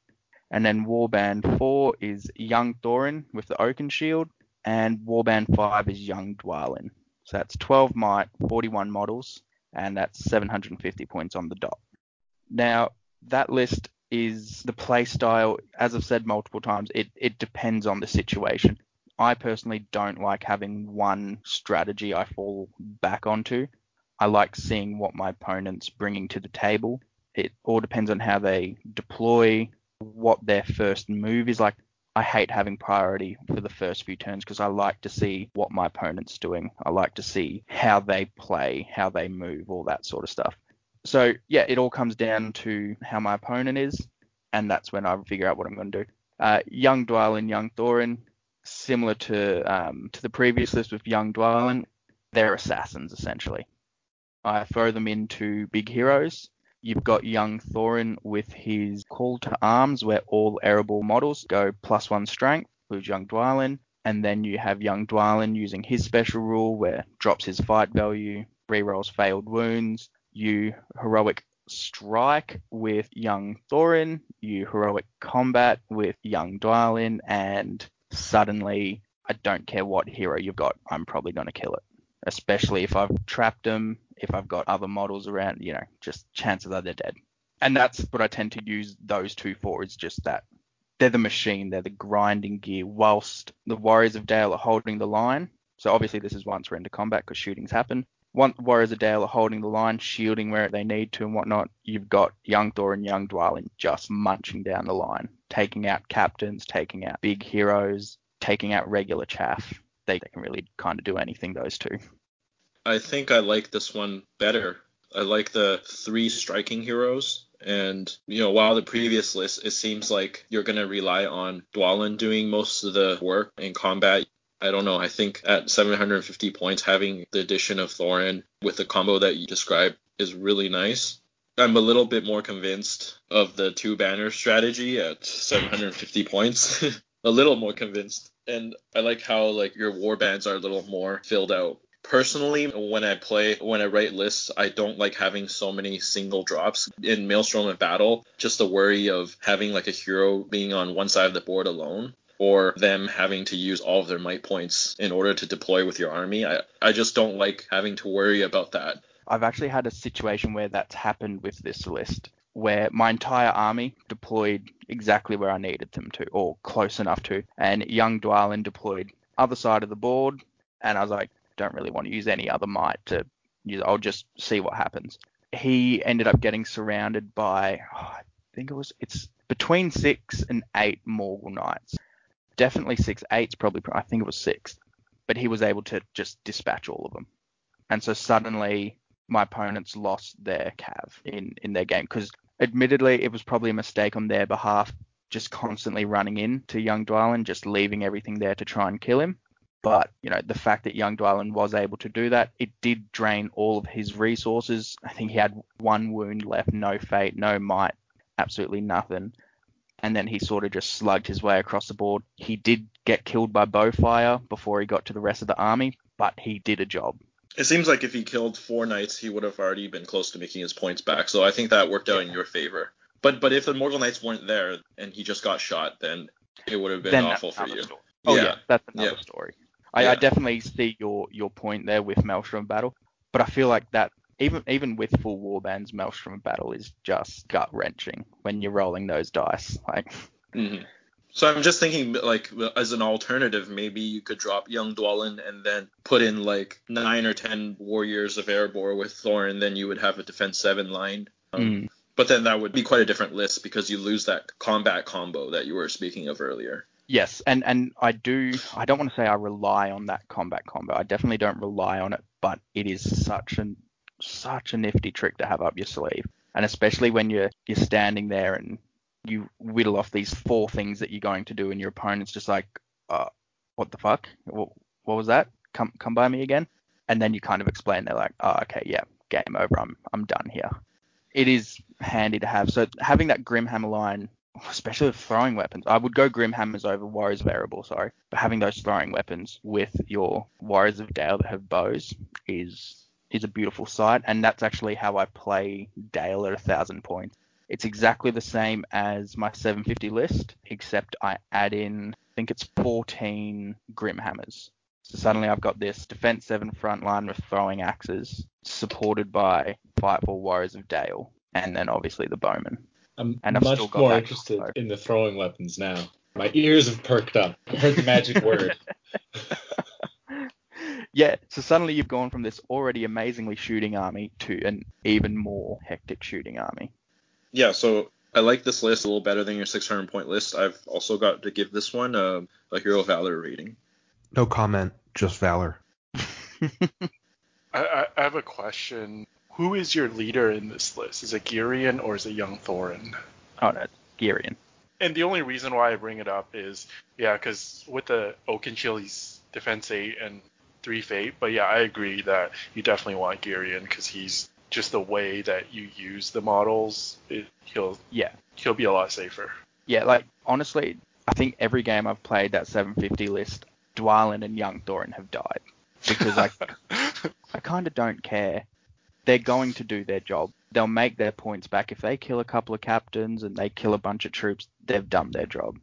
And then Warband 4 is Young Thorin with the Oaken Shield. And Warband 5 is Young Dwalin. So that's 12 might, 41 models, and that's 750 points on the dot. Now, that list is the play style, as I've said multiple times, it, it depends on the situation. I personally don't like having one strategy I fall back onto. I like seeing what my opponent's bringing to the table. It all depends on how they deploy, what their first move is like. I hate having priority for the first few turns because I like to see what my opponent's doing. I like to see how they play, how they move, all that sort of stuff. So yeah, it all comes down to how my opponent is, and that's when I figure out what I'm going to do. Uh, young Dwalin, Young Thorin, similar to um, to the previous list with Young Dwalin, they're assassins essentially. I throw them into big heroes. You've got young Thorin with his call to arms, where all Erebor models go plus one strength, includes young Dwalin. And then you have young Dwalin using his special rule, where drops his fight value, rerolls failed wounds. You heroic strike with young Thorin. You heroic combat with young Dwalin, and suddenly I don't care what hero you've got, I'm probably going to kill it. Especially if I've trapped them, if I've got other models around, you know, just chances are they're dead. And that's what I tend to use those two for is just that. they're the machine, they're the grinding gear, whilst the Warriors of Dale are holding the line. So obviously this is once we're into combat because shootings happen. Once Warriors of Dale are holding the line, shielding where they need to and whatnot, you've got Young Thor and Young Dwalin just munching down the line, taking out captains, taking out big heroes, taking out regular chaff. They can really kind of do anything, those two. I think I like this one better. I like the three striking heroes. And, you know, while the previous list, it seems like you're going to rely on Dwalin doing most of the work in combat. I don't know. I think at 750 points, having the addition of Thorin with the combo that you described is really nice. I'm a little bit more convinced of the two banner strategy at 750 points. (laughs) a little more convinced. And I like how like your war bands are a little more filled out personally when i play when i write lists i don't like having so many single drops in maelstrom and battle just the worry of having like a hero being on one side of the board alone or them having to use all of their might points in order to deploy with your army i, I just don't like having to worry about that i've actually had a situation where that's happened with this list where my entire army deployed exactly where I needed them to, or close enough to, and young Dwalin deployed other side of the board, and I was like, don't really want to use any other might to use. I'll just see what happens. He ended up getting surrounded by, oh, I think it was, it's between six and eight Morgul Knights. Definitely six. Eight's probably, I think it was six. But he was able to just dispatch all of them. And so suddenly my opponents lost their cav in, in their game because admittedly it was probably a mistake on their behalf just constantly running in to young Dwalin, just leaving everything there to try and kill him. But, you know, the fact that young Dwalin was able to do that, it did drain all of his resources. I think he had one wound left, no fate, no might, absolutely nothing. And then he sort of just slugged his way across the board. He did get killed by bowfire before he got to the rest of the army, but he did a job. It seems like if he killed four knights, he would have already been close to making his points back. So I think that worked out yeah. in your favor. But but if the Morgul Knights weren't there and he just got shot, then it would have been then awful for you. Story. Oh yeah, yeah that's another yeah. story. I, yeah. I definitely see your your point there with Maelstrom Battle, but I feel like that even even with full warbands, Maelstrom Battle is just gut wrenching when you're rolling those dice. Like. Mm-hmm. So I'm just thinking, like, as an alternative, maybe you could drop Young Dwalin and then put in like nine or ten warriors of Erebor with Thorin, then you would have a defense seven line. Um, mm. But then that would be quite a different list because you lose that combat combo that you were speaking of earlier. Yes, and and I do. I don't want to say I rely on that combat combo. I definitely don't rely on it, but it is such an such a nifty trick to have up your sleeve, and especially when you're you're standing there and you whittle off these four things that you're going to do, and your opponent's just like, uh, what the fuck? What, what was that? Come come by me again, and then you kind of explain. They're like, oh, okay, yeah, game over. I'm I'm done here. It is handy to have. So having that Grimhammer line (laughs) especially with throwing weapons. I would go Grimhammers over Warriors of Erebor, sorry. But having those throwing weapons with your Warriors of Dale that have bows is is a beautiful sight, and that's actually how I play Dale at a thousand points. It's exactly the same as my 750 list, except I add in, I think it's 14 Grimhammers. So suddenly I've got this defense 7 front line with throwing axes, supported by Fightful Warriors of Dale, and then obviously the Bowmen. I'm and I've much more interested in the throwing weapons now. My ears have perked up. I heard the magic (laughs) word. Yeah, so suddenly you've gone from this already amazingly shooting army to an even more hectic shooting army. Yeah, so I like this list a little better than your 600 point list. I've also got to give this one a, a Hero Valor rating. No comment, just Valor. (laughs) I, I have a question who is your leader in this list? Is it Girion or is it Young Thorin? Oh no, Girion. And the only reason why I bring it up is, yeah, because with the Oakenshield, he's defense eight and three fate. But yeah, I agree that you definitely want Girion because he's just the way that you use the models. It, he'll yeah he'll be a lot safer. Yeah, like honestly, I think every game I've played that 750 list, Dwalin and Young Thorin have died because (laughs) I I kind of don't care they're going to do their job. They'll make their points back. If they kill a couple of captains and they kill a bunch of troops, they've done their job.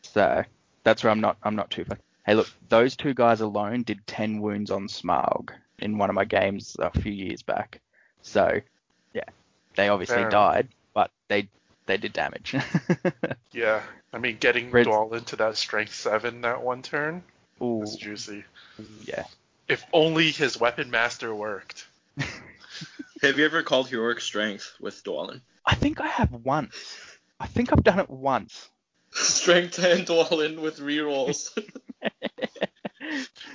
So that's where I'm not I'm not too far. Hey, look, those two guys alone did 10 wounds on Smaug in one of my games a few years back. So, yeah, they obviously Fair died, but they they did damage. (laughs) Yeah, I mean, getting Red- Dwalin to that strength seven that one turn Ooh, was juicy. yeah. If only his weapon master worked. (laughs) Have you ever called heroic strength with Dwalin? I think I have once. I think I've done it once. Strength 10 Dwalin with rerolls. (laughs)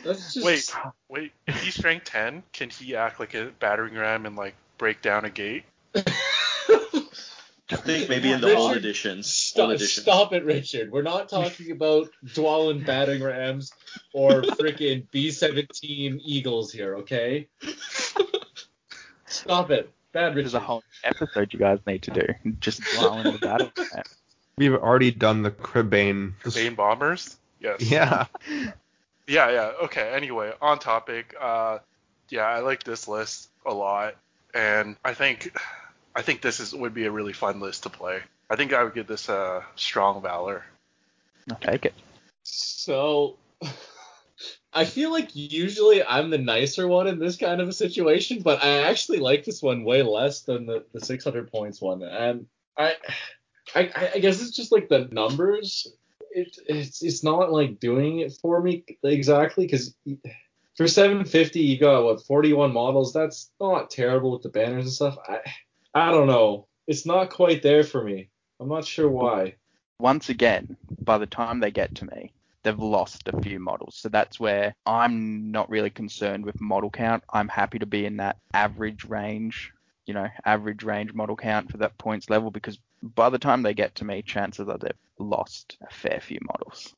That's just Wait, wait. If he's strength ten, can he act like a battering ram and like break down a gate? I think maybe in the old Richard, editions. Stop, old editions. stop it, Richard. We're not talking about Dwalin battering rams or freaking B-17 Eagles here, okay? Stop it. Bad Richard. There's a whole episode you guys need to do. Just dwell in the battle. We've already done the Crebain. Bane bombers? Yes. Yeah. (laughs) Yeah, yeah. Okay. Anyway, on topic. Uh, yeah, I like this list a lot, and I think, I think this is would be a really fun list to play. I think I would give this a strong valor. I'll take it. So, (laughs) I feel like usually I'm the nicer one in this kind of a situation, but I actually like this one way less than the, the 600 points one. And I, I, I guess it's just like the numbers. It, it's it's not like doing it for me exactly because for 750 you got what 41 models. That's not terrible with the banners and stuff. I I don't know. It's not quite there for me. I'm not sure why. Once again, by the time they get to me, they've lost a few models. So that's where I'm not really concerned with model count. I'm happy to be in that average range, you know, average range model count for that points level because by the time they get to me, chances are they've lost a fair few models.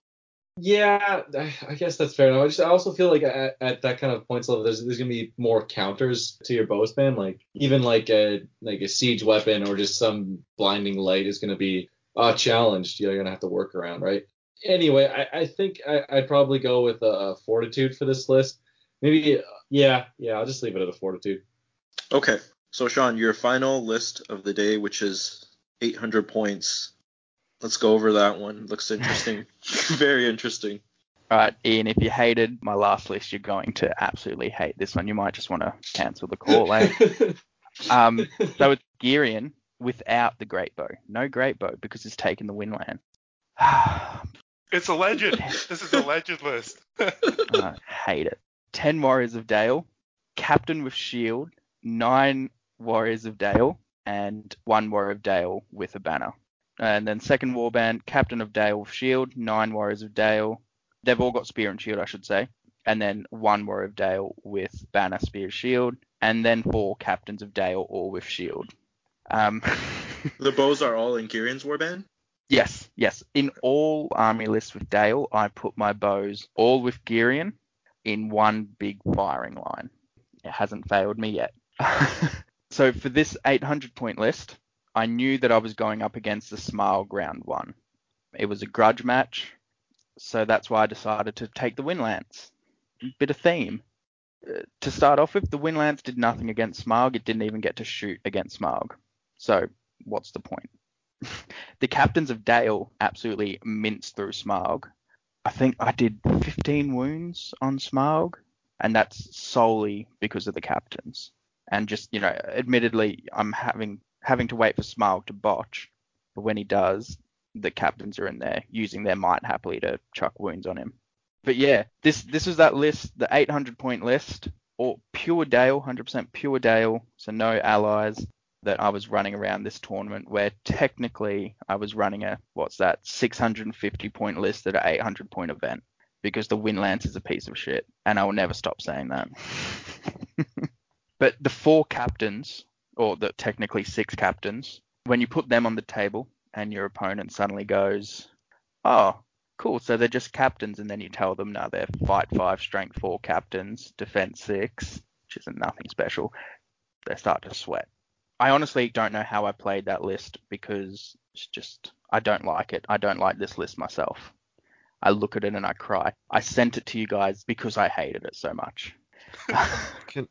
Yeah, I guess that's fair enough. I just I also feel like at, at that kind of points level, there's there's gonna be more counters to your bow span. Like even like a like a siege weapon or just some blinding light is gonna be uh challenged. You're gonna have to work around, right? Anyway, I, I think I, I'd probably go with a, a fortitude for this list. Maybe yeah, yeah. I'll just leave it at a fortitude. Okay, so Sean, your final list of the day, which is 800 points. Let's go over that one. Looks interesting. (laughs) Very interesting. All right, Ian, if you hated my last list, you're going to absolutely hate this one. You might just want to cancel the call, eh? (laughs) Um, so it's Girion without the Great Bow. No Great Bow because it's taken the Windlance. (sighs) It's a legend. this is a legend list. (laughs) I hate it. 10 Warriors of Dale, Captain with Shield, 9 Warriors of Dale, and 1 Warrior of Dale with a banner. And then second warband, Captain of Dale with Shield, 9 Warriors of Dale. They've all got Spear and Shield, I should say. And then 1 Warrior of Dale with banner, Spear, Shield. And then 4 Captains of Dale, all with Shield. Um, (laughs) The bows are all in Girion's warband. Yes, yes. In all army lists with Dale, I put my bows all with Girion in one big firing line. It hasn't failed me yet. (laughs) so for this 800 point list, I knew that I was going up against the Smile Ground one. It was a grudge match, so that's why I decided to take the Windlance. Bit of theme. Uh, to start off with, the Windlance did nothing against Smaug. It didn't even get to shoot against Smaug. So what's the point? (laughs) the captains of Dale absolutely minced through Smaug. I think I did 15 wounds on Smaug, and that's solely because of the captains. And just you know, admittedly, I'm having having to wait for Smaug to botch, but when he does, the captains are in there using their might happily to chuck wounds on him. But yeah, this this was that list, the 800 point list, or pure Dale, 100% pure Dale, so no allies that I was running around this tournament where technically I was running a what's that 650 point list at an 800 point event because the Windlance is a piece of shit and I will never stop saying that. (laughs) but the four captains or the technically six captains when you put them on the table and your opponent suddenly goes, "Oh, cool, so they're just captains," and then you tell them, "No, they're fight five, strength four captains, defense six, which isn't nothing special." They start to sweat. I honestly don't know how I played that list because it's just I don't like it. I don't like this list myself. I look at it and I cry. I sent it to you guys because I hated it so much. (laughs) (laughs) Can,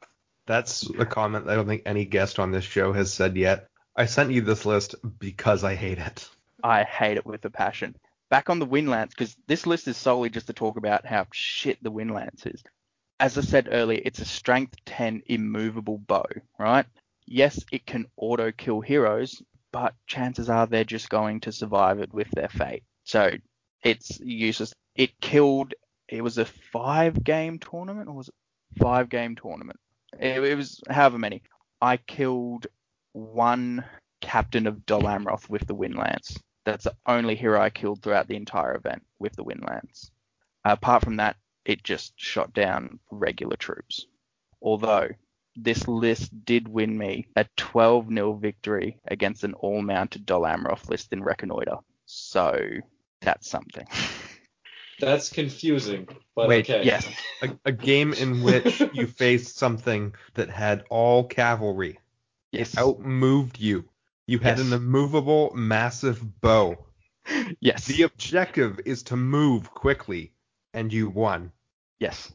that's a comment I don't think any guest on this show has said yet. I sent you this list because I hate it. I hate it with a passion. Back on the Windlance, because this list is solely just to talk about how shit the Windlance is. As I said earlier, it's a strength 10 immovable bow, right? Yes, it can auto kill heroes, but chances are they're just going to survive it with their fate. So it's useless. It killed. It was a five game tournament, or was it five game tournament? It, it was however many. I killed one captain of Dol Amroth with the Wind Lance. That's the only hero I killed throughout the entire event with the Wind Lance. apart from that, it just shot down regular troops. Although this list did win me a 12 0 victory against an all mounted Dol Amroth list in Reconnoiter. So that's something. (laughs) That's confusing, but Wait, okay. Yes. A, a game in which (laughs) you faced something that had all cavalry. Yes. It outmoved you. You had Yes. an immovable, massive bow. Yes. The objective is to move quickly, and you won. yes.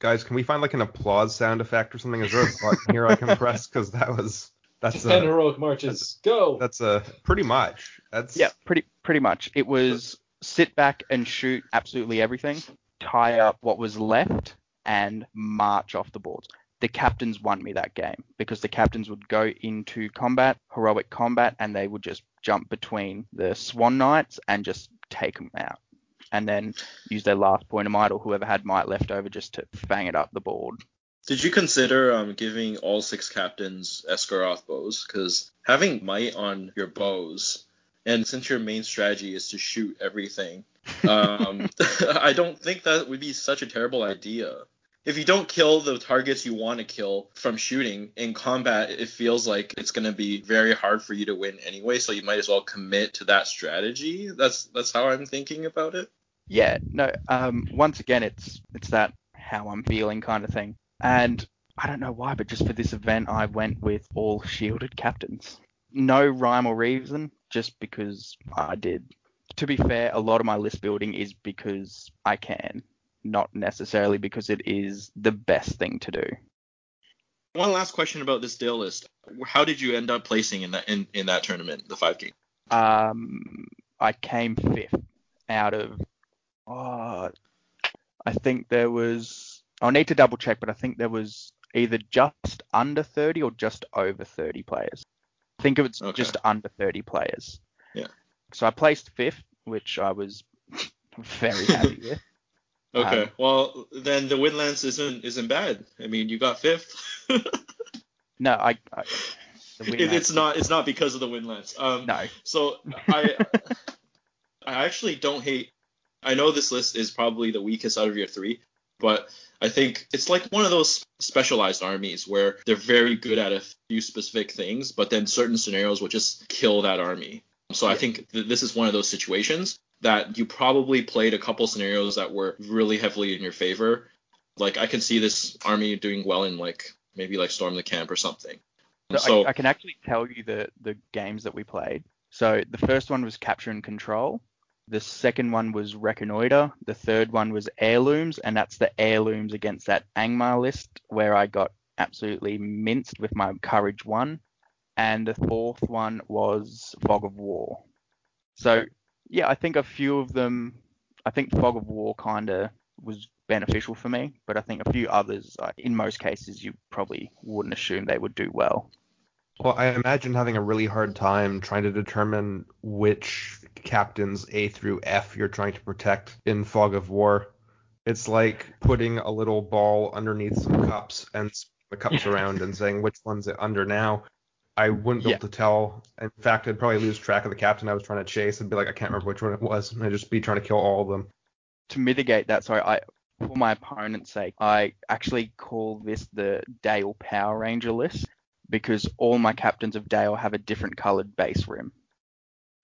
Guys, can we find like an applause sound effect or something? Is there a (laughs) button here I can press? Because that was that's Ten a heroic marches. Go. that's a pretty much. That's Yeah, pretty pretty much. It was sit back and shoot absolutely everything, tie up what was left, and march off the boards. The captains won me that game because the captains would go into combat, heroic combat, and they would just jump between the Swan Knights and just take them out. And then use their last point of might or whoever had might left over just to fang it up the board. Did you consider um, giving all six captains Esgaroth bows? Because having might on your bows, and since your main strategy is to shoot everything, um, (laughs) I don't think that would be such a terrible idea. If you don't kill the targets you want to kill from shooting in combat, it feels like it's going to be very hard for you to win anyway. So you might as well commit to that strategy. That's that's how I'm thinking about it. yeah, no. Um, once again, it's it's that how I'm feeling kind of thing, and I don't know why, but just for this event, I went with all shielded captains. No rhyme or reason, just because I did. To be fair, a lot of my list building is because I can, not necessarily because it is the best thing to do. One last question about this Dale list. How did you end up placing in that in, in that tournament, the five game? Um, I came fifth out of. Oh, I think there was. I'll need to double check, but I think there was either just under 30 or just over 30 players. Think it was Okay. just under 30 players. Yeah. So I placed fifth, which I was (laughs) very happy (laughs) with. Okay. Um, well, then the Windlance isn't isn't bad. I mean, you got fifth. (laughs) No, I. I It- it's not it's not because of the Windlance. Um, No. So I I actually don't hate. I know this list is probably the weakest out of your three, but I think it's like one of those specialized armies where they're very good at a few specific things, but then certain scenarios will just kill that army. So I think th- this is one of those situations that you probably played a couple scenarios that were really heavily in your favor. Like I can see this army doing well in like maybe like storm the camp or something. So, So I, I can actually tell you the the games that we played. So the first one was capture and control. The second one was reconnoiter. The third one was heirlooms, and that's the heirlooms against that Angmar list where I got absolutely minced with my courage one. And the fourth one was fog of war. So yeah, I think a few of them. I think fog of war kind of was beneficial for me, but I think a few others, uh, in most cases, you probably wouldn't assume they would do well. Well, I imagine having a really hard time trying to determine which captains A through F you're trying to protect in Fog of War. It's like putting a little ball underneath some cups and the cups (laughs) around and saying which one's it under now. I wouldn't be Yeah. able to tell. In fact, I'd probably lose track of the captain I was trying to chase and be like, I can't remember which one it was, and I'd just be trying to kill all of them. to mitigate that, sorry, I for my opponent's sake, I actually call this the Dale Power Ranger list because all my captains of Dale have a different colored base rim,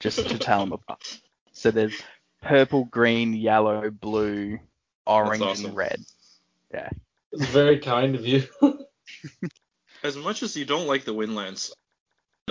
just to tell them apart. (laughs) So there's purple, green, yellow, blue, orange, awesome. and red. Yeah. It's very kind of you. (laughs) as much as you don't like the Windlance,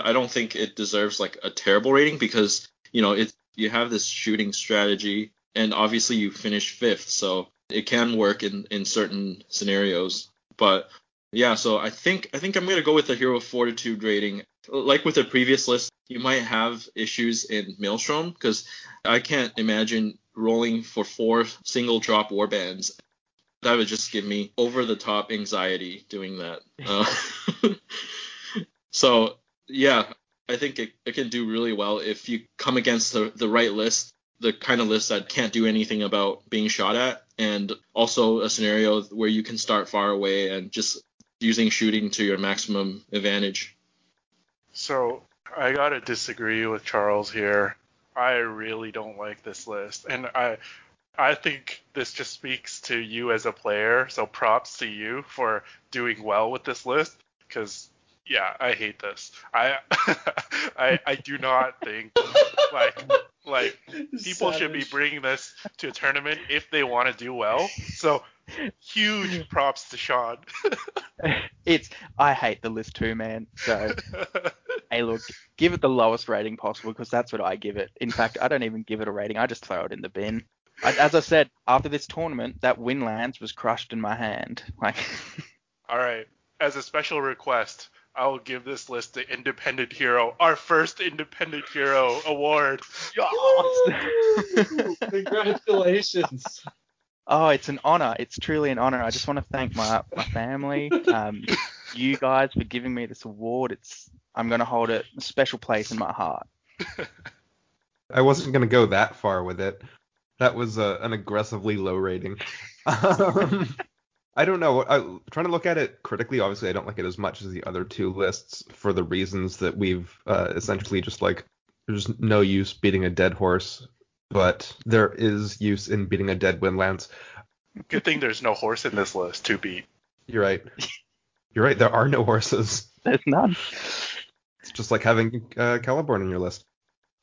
I don't think it deserves like a terrible rating because you know it you have this shooting strategy and obviously you finish fifth, so it can work in in certain scenarios. But yeah, so I think I think I'm gonna go with the Hero Fortitude rating. Like with the previous list, you might have issues in Maelstrom because I can't imagine rolling for four single drop warbands that would just give me over the top anxiety doing that. Uh, (laughs) so yeah, I think it, it can do really well if you come against the, the right list, the kind of list that can't do anything about being shot at, and also a scenario where you can start far away and just using shooting to your maximum advantage. So I gotta disagree with Charles here. I really don't like this list, and I I think this just speaks to you as a player. So props to you for doing well with this list, because yeah, I hate this. I (laughs) I I do not think like like (laughs) people should be bringing this to a tournament if they want to do well. So huge (laughs) props to Sean. (laughs) It's I hate the list too, man. So hey, look, give it the lowest rating possible because that's what I give it. In fact, I don't even give it a rating. I just throw it in the bin. I, as I said, after this tournament, that Windlance was crushed in my hand. Like, All right. As a special request, I will give this list the Independent Hero, our first Independent Hero award. (laughs) Congratulations. Oh, it's an honor. It's truly an honor. I just want to thank my, my family, um, you guys for giving me this award. It's I'm gonna hold it a special place in my heart. I wasn't gonna go that far with it. That was uh, an aggressively low rating. (laughs) Um, I don't know. I, trying to look at it critically, obviously, I don't like it as much as the other two lists for the reasons that we've uh, essentially just like there's no use beating a dead horse, but there is use in beating a dead Windlance. Good thing there's no horse in this list to beat. You're right. (laughs) You're right. There are no horses. There's none. It's just like having uh, Celeborn on your list.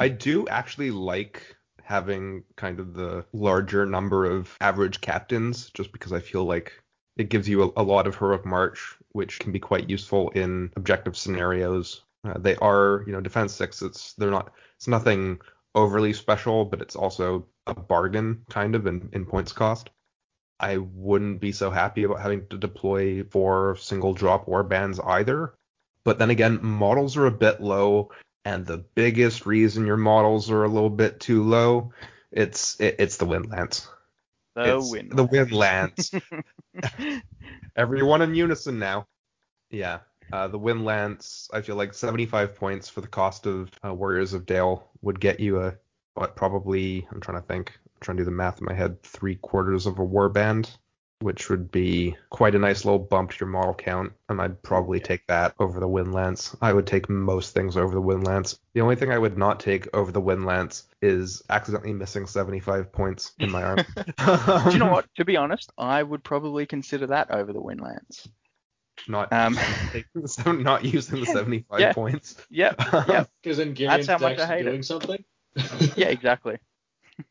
I do actually like having kind of the larger number of average captains, just because I feel like it gives you a, a lot of heroic march, which can be quite useful in objective scenarios. Uh, they are, you know, defense six. It's they're not. It's nothing overly special, but it's also a bargain kind of in, in points cost. I wouldn't be so happy about having to deploy four single drop war bands either. But then again, models are a bit low, and the biggest reason your models are a little bit too low, it's it, it's the Windlance. The It's win. The Windlance. (laughs) Everyone in unison now. Yeah. Uh, the Windlance, I feel like 75 points for the cost of uh, Warriors of Dale would get you a, what, probably, I'm trying to think, I'm trying to do the math in my head, three quarters of a warband, which would be quite a nice little bump to your model count, and I'd probably take that over the Windlance. I would take most things over the Windlance. The only thing I would not take over the Windlance is accidentally missing 75 points in my arm. (laughs) (laughs) Do you know what? To be honest, I would probably consider that over the Windlance. Not Um, taking (laughs) the seven- not using the 75 Yeah. points. Yep. Yep. Because then That's Girion's how much I actually hate it. doing something. Yeah. Exactly.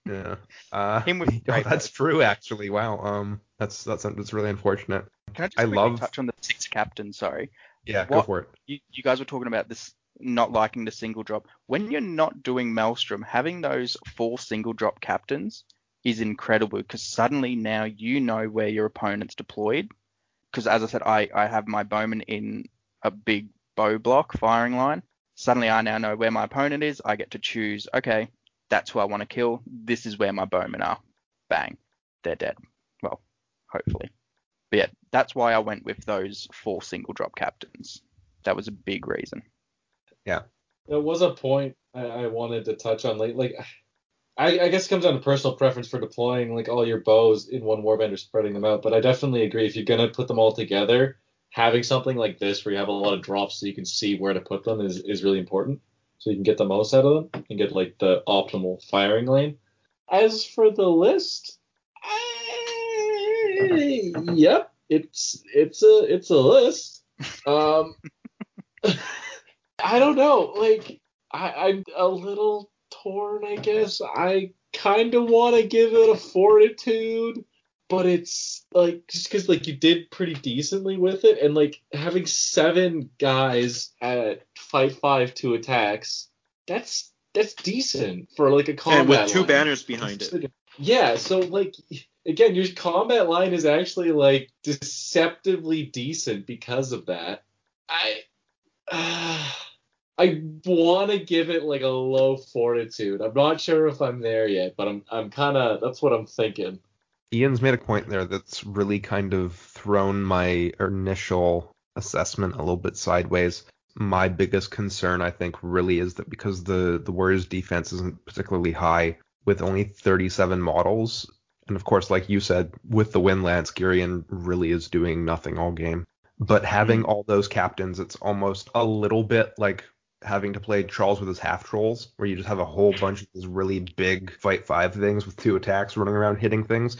Yeah. Uh, Him with (laughs) oh, that's true actually. Wow. Um, that's that's that's really unfortunate. Can I just I love- touch on the six captains? Sorry. Yeah, go for it. you, you guys were talking about this not liking the single drop. When you're not doing Maelstrom, having those four single drop captains is incredible because suddenly now you know where your opponent's deployed. Because as I said, I, I have my bowman in a big bow block firing line. Suddenly I now know where my opponent is. I get to choose, okay, that's who I want to kill. This is where my bowmen are. Bang. They're dead. Well, hopefully. But yeah, that's why I went with those four single drop captains. That was a big reason. Yeah. There was a point I, I wanted to touch on. Like, like I, I guess it comes down to personal preference for deploying like all your bows in one warband or spreading them out. But I definitely agree if you're gonna put them all together, having something like this where you have a lot of drops so you can see where to put them is, is really important. So you can get the most out of them and get like the optimal firing lane. As for the list, I, yep, it's it's a it's a list. Um, (laughs) I don't know. Like, I, I'm a little torn, I guess. I kind of want to give it a fortitude, but it's like just because like you did pretty decently with it, and like having seven guys at fight five two attacks, that's that's decent for like a combat and with two line. banners behind it. Yeah, so like again, your combat line is actually like deceptively decent because of that. I uh, (sighs) I want to give it like a low fortitude. I'm not sure if I'm there yet, but I'm I'm kind of that's what I'm thinking. Ian's made a point there that's really kind of thrown my initial assessment a little bit sideways. My biggest concern, I think, really is that because the the Warriors defense isn't particularly high, with only 37 models, and of course, like you said, with the Windlance, Girion really is doing nothing all game. But having Mm. all those captains, it's almost a little bit like having to play Charles with his half trolls, where you just have a whole bunch of these really big fight five things with two attacks running around hitting things.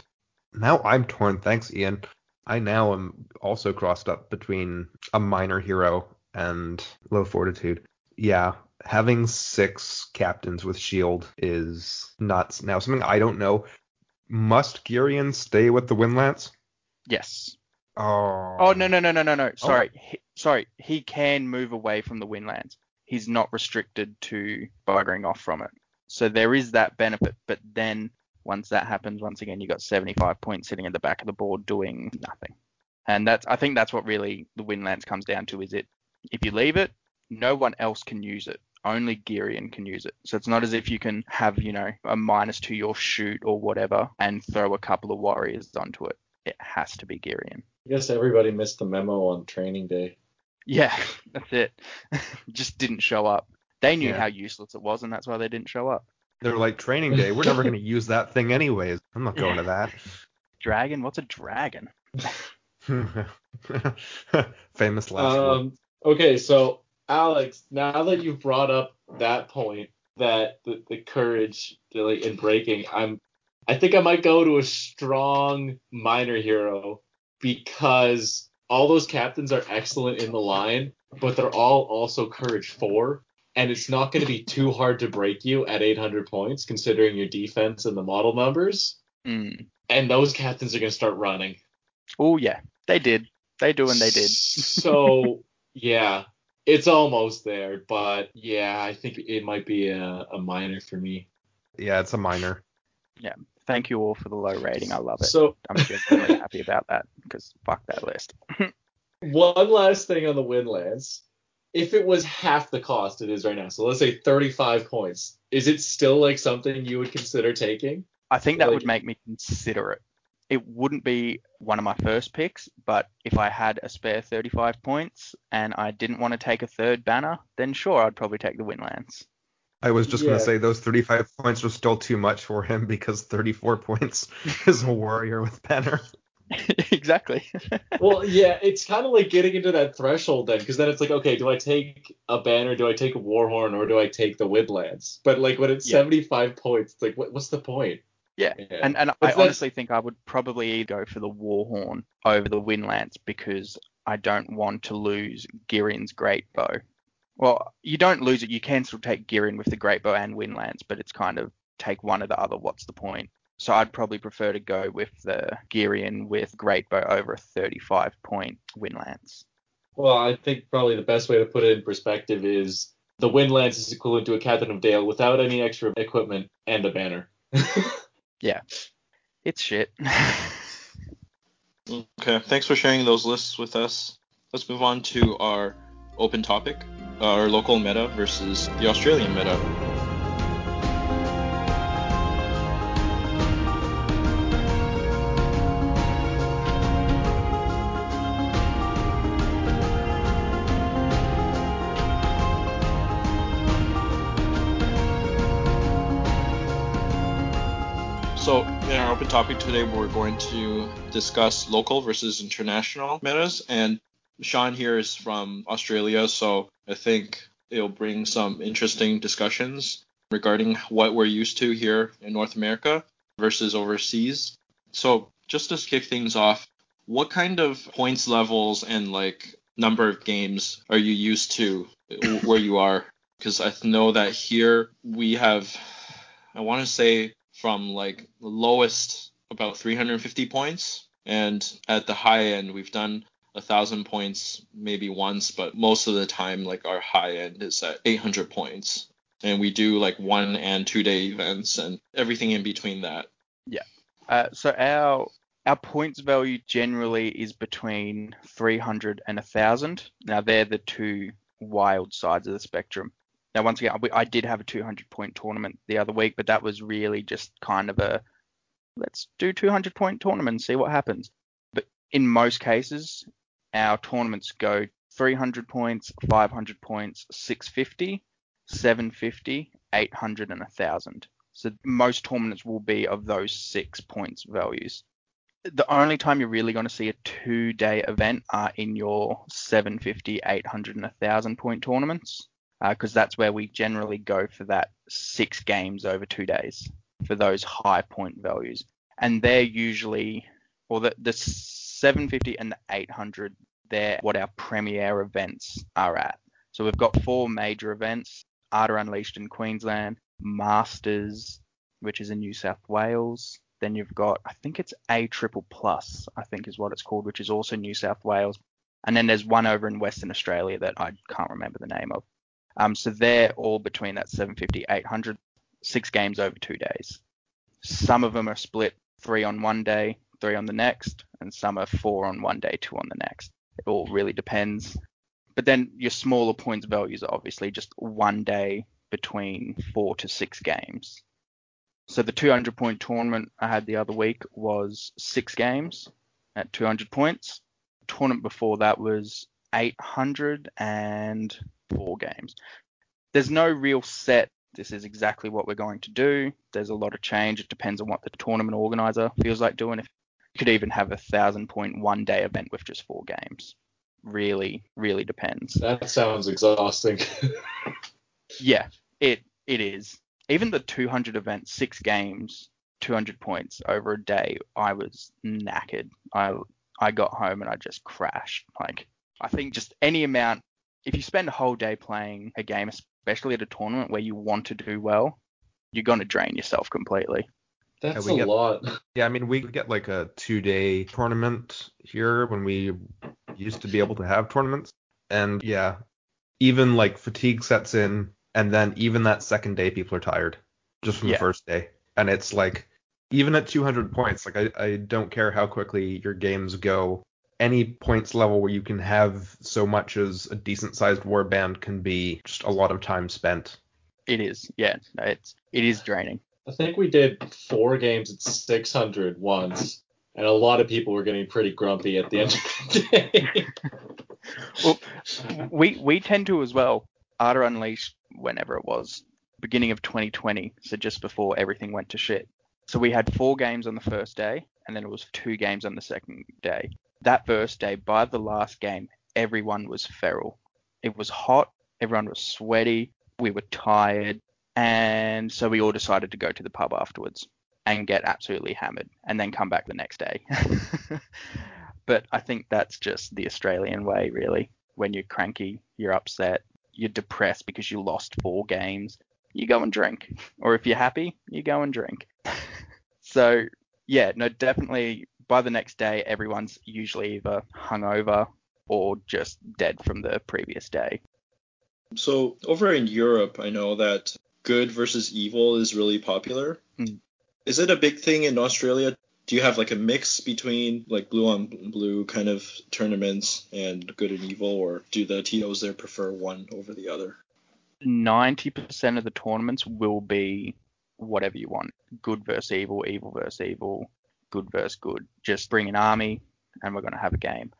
Now I'm torn. Thanks, Ian. I now am also crossed up between a minor hero and low fortitude. Yeah, having six captains with shield is nuts. Now something I don't know. Must Girion stay with the Windlance? Yes. Oh. Oh no no no no no no. Oh. Sorry, he, sorry. He can move away from the Windlance. He's not restricted to buggering off from it. So there is that benefit. But then once that happens, once again, you got 75 points sitting at the back of the board doing nothing. And that's I think that's what really the Windlance comes down to. Is it if you leave it, no one else can use it. Only Girion can use it. So it's not as if you can have, you know, a minus to your shoot or whatever and throw a couple of warriors onto it. It has to be Girion. I guess everybody missed the memo on training day. Yeah, (laughs) that's it. (laughs) Just didn't show up. They knew Yeah. how useless it was, and that's why they didn't show up. They're like training day. We're never (laughs) going to use that thing anyways. I'm not going to that. Dragon? What's a dragon? Famous last word. Um, okay, so Alex, now that you've brought up that point, that the, the courage like, in breaking, I'm, I think I might go to a strong minor hero because all those captains are excellent in the line, but they're all also courage four, and it's not going to be too hard to break you at 800 points considering your defense and the model numbers. Mm. And those captains are going to start running. Oh yeah, they did. They do, and they did. so (laughs) yeah, it's almost there, but yeah, I think it might be a, a minor for me. Yeah, it's a minor. Yeah. Thank you all for the low rating. I love it. So (laughs) I'm genuinely happy about that because fuck that list. (laughs) one last thing on the Windlance. If it was half the cost it is right now, so let's say 35 points, is it still like something you would consider taking? I think that Like- would make me consider it. It wouldn't be one of my first picks, but if I had a spare 35 points and I didn't want to take a third banner, then sure, I'd probably take the Windlance. I was just going to say those 35 points were still too much for him because 34 points (laughs) is a warrior with banner. (laughs) exactly. (laughs) well, yeah, it's kind of like getting into that threshold then, because then it's like, okay, do I take a banner, do I take a warhorn, or do I take the Windlance? But like when it's Yeah. 75 points, it's like, what, what's the point? Yeah, And and I But that's- honestly think I would probably go for the Warhorn over the Windlance because I don't want to lose Girion's Great Bow. Well, you don't lose it. You can still take Girion with the Great Bow and Windlance, but it's kind of take one or the other. What's the point? So I'd probably prefer to go with the Girion with Great Bow over a 35 point Windlance. Well, I think probably the best way to put it in perspective is the Windlance is equivalent to a Captain of Dale without any extra equipment and a banner. (laughs) Yeah, it's shit. (laughs) Okay, thanks for sharing those lists with us. Let's move on to our open topic, uh, our local meta versus the Australian meta. Topic today, we're going to discuss local versus international metas. And Sean here is from Australia, so I think it'll bring some interesting discussions regarding what we're used to here in North America versus overseas. So, just to kick things off, what kind of points levels and like number of games are you used to where you are? Because I know that here we have, I want to say from like the lowest about 350 points, and at the high end we've done a thousand points maybe once, but most of the time like our high end is at 800 points, and we do like one and two day events and everything in between that. Yeah. Uh, so our our points value generally is between 300 and 1000. Now they're the two wild sides of the spectrum. Now once again, I, did have a 200 point tournament the other week, but that was really just kind of a let's do 200 point tournament and see what happens. But in most cases, our tournaments go 300 points, 500 points, 650, 750, 800, and 1000. So most tournaments will be of those six points values. The only time you're really going to see a two day event are in your 750, 800, and 1000 point tournaments, because uh, that's where we generally go for that six games over two days for those high point values. And they're usually, or the, the 750 and the 800, they're what our premier events are at. So we've got four major events Arda Unleashed in Queensland, Masters, which is in New South Wales. Then you've got, I think it's A Triple Plus, I think is what it's called, which is also New South Wales. And then there's one over in Western Australia that I can't remember the name of. Um, so they're all between that 750, 800, six games over two days. Some of them are split three on one day, three on the next, and some are four on one day, two on the next. It all really depends. But then your smaller points values are obviously just one day between four to six games. So the 200 point tournament I had the other week was six games at 200 points. The tournament before that was 804 games. There's no real set. This is exactly what we're going to do. There's a lot of change. It depends on what the tournament organizer feels like doing. If you could even have a thousand point one day event with just four games. Really, really depends. That sounds exhausting. (laughs) yeah, it it is even the 200 event, six games, 200 points over a day, I was knackered. I I got home and I just crashed. Like I think just any amount, if you spend a whole day playing a game, especially at a tournament where you want to do well, you're gonna drain yourself completely. That's Yeah, we a get- lot. (laughs) Yeah, I mean, we get like a two day tournament here when we used to be able to have tournaments. And yeah, even like fatigue sets in, and then even that second day, people are tired just from Yeah. the first day. And it's like, even at 200 points, like, I, I don't care how quickly your games go. Any points level where you can have so much as a decent sized warband can be just a lot of time spent. It is, yeah, it's it is draining. I think we did four games at 600 once, and a lot of people were getting pretty grumpy at the end of the (laughs) day. Well, we we tend to as well. Arda Unleashed, whenever it was, beginning of 2020, so just before everything went to shit. So we had four games on the first day, and then it was two games on the second day. That first day, by the last game, everyone was feral. It was hot, everyone was sweaty, we were tired, and so we all decided to go to the pub afterwards and get absolutely hammered, and then come back the next day. (laughs) but I think that's just the Australian way, really. When you're cranky, you're upset, you're depressed because you lost four games, you go and drink. Or if you're happy, you go and drink. (laughs) so, yeah, no, definitely by the next day, everyone's usually either hungover or just dead from the previous day. So over in Europe, I know that good versus evil is really popular. Mm. Is it a big thing in Australia? Do you have like a mix between like blue on blue kind of tournaments and good and evil, or do the TOs there prefer one over the other? 90% of the tournaments will be whatever you want good versus evil, evil versus evil, good versus good. Just bring an army and we're going to have a game.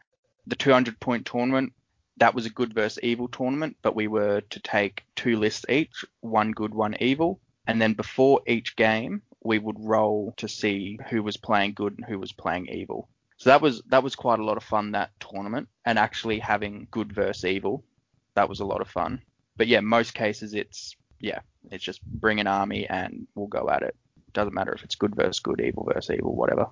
The 200 point tournament, that was a good versus evil tournament, but we were to take two lists each, one good, one evil. And then before each game, we would roll to see who was playing good and who was playing evil. So that was that was quite a lot of fun that tournament, and actually having good versus evil, that was a lot of fun but yeah, most cases it's yeah, it's just bring an army and we'll go at it. Doesn't matter if it's good versus good, evil versus evil, whatever.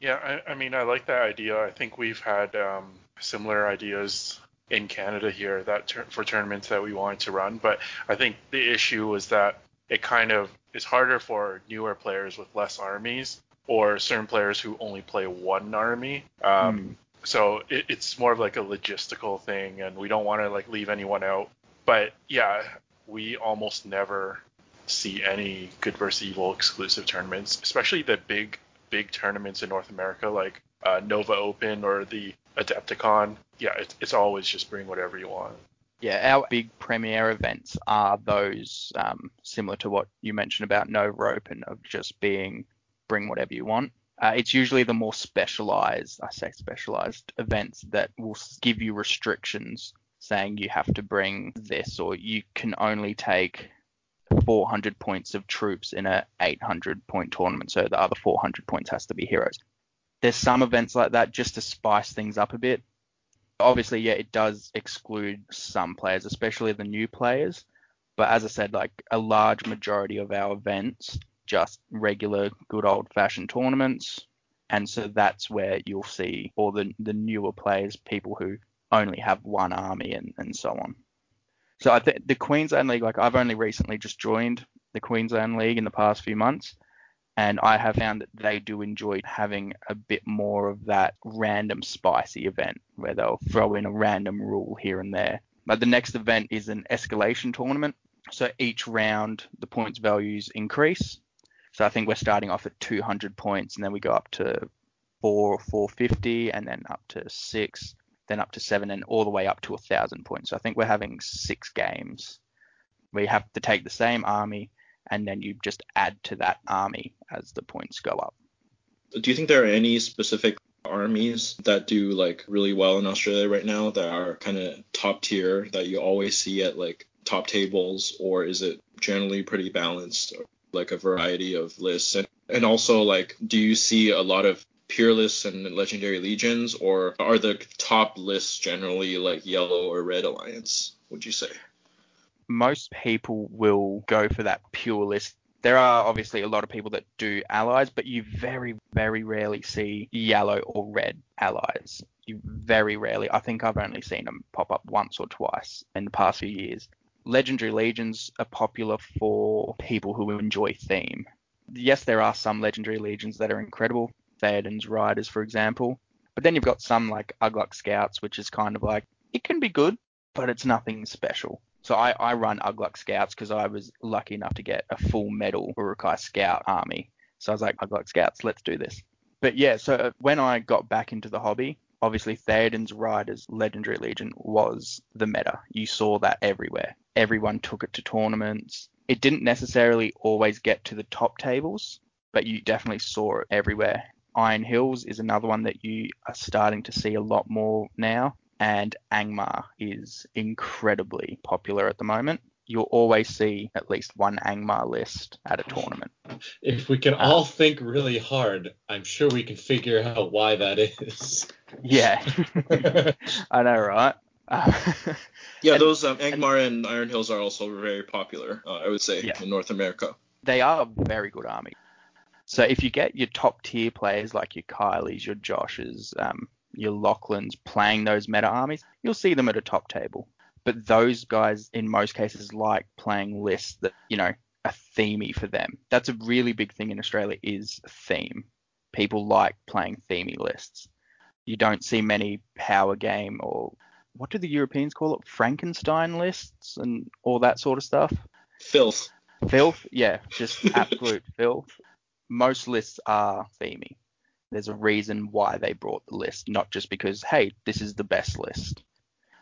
Yeah, I, I mean, I like that idea. I think we've had um, similar ideas in Canada here that tur- for tournaments that we wanted to run, but I think the issue was that it kind of is harder for newer players with less armies or certain players who only play one army. Um, So it, it's more of like a logistical thing, and we don't want to like leave anyone out. But yeah, we almost never see any good versus evil exclusive tournaments, especially the big big tournaments in North America like uh, Nova Open or the Adepticon. Yeah, it's, it's always just bring whatever you want. Yeah, our big premier events are those um, similar to what you mentioned about Nova Open of just being bring whatever you want. Uh, it's usually the more specialized, I say specialized events that will give you restrictions saying you have to bring this or you can only take 400 points of troops in a 800 point tournament, so the other 400 points has to be heroes. There's some events like that just to spice things up a bit. Obviously, yeah, it does exclude some players, especially the new players. But as I said, like a large majority of our events, just regular good old fashioned tournaments. And so that's where you'll see all the, the newer players, people who only have one army and, and so on. So I think the Queensland League, like I've only recently just joined the Queensland League in the past few months, and I have found that they do enjoy having a bit more of that random spicy event where they'll throw in a random rule here and there. But the next event is an escalation tournament. So each round the points values increase. So I think we're starting off at 200 points and then we go up to 4 450 and then up to 6 then up to seven, and all the way up to a thousand points. So I think we're having six games you have to take the same army and then you just add to that army as the points go up. Do you think there are any specific armies that do like really well in Australia right now that are kind of top tier that you always see at like top tables, or is it generally pretty balanced, like a variety of lists? And, and also, like, do you see a lot of pure lists and legendary legions, or are the top lists generally like yellow or red alliance? Would you say? Most people will go for that pure list. There are obviously a lot of people that do allies, but you very, very rarely see yellow or red allies. You very rarely. I think I've only seen them pop up once or twice in the past few years. Legendary legions are popular for people who enjoy theme. Yes, there are some legendary legions that are incredible. Theoden's Riders, for example. But then you've got some like Ugluk Scouts, which is kind of like, it can be good, but it's nothing special. So I, I run Ugluk Scouts because I was lucky enough to get a full medal Uruk-hai Scout army. So I was like, Ugluk Scouts, let's do this. But yeah, so uh, when I got back into the hobby, obviously Theoden's Riders Legendary Legion was the meta. You saw that everywhere. Everyone took it to tournaments. It didn't necessarily always get to the top tables, but you definitely saw it everywhere. Iron Hills is another one that you are starting to see a lot more now. And Angmar is incredibly popular at the moment. You'll always see at least one Angmar list at a tournament. If we can uh, all think really hard, I'm sure we can figure out why that is. Yeah, (laughs) I know, right? Uh, yeah, and, those um, Angmar and, and, Iron Hills are also very popular, uh, I would say, yeah. in North America. They are very good armies. So if you get your top tier players like your Kylies, your Joshes, um, your Lachlan's playing those meta armies, you'll see them at a top table. But those guys, in most cases, like playing lists that you know are themey for them. That's a really big thing in Australia is theme. People like playing themey lists. You don't see many power game or what do the Europeans call it? Frankenstein lists and all that sort of stuff. Filth. Filth, yeah, just absolute (laughs) filth most lists are themey. There's a reason why they brought the list, not just because, hey, this is the best list.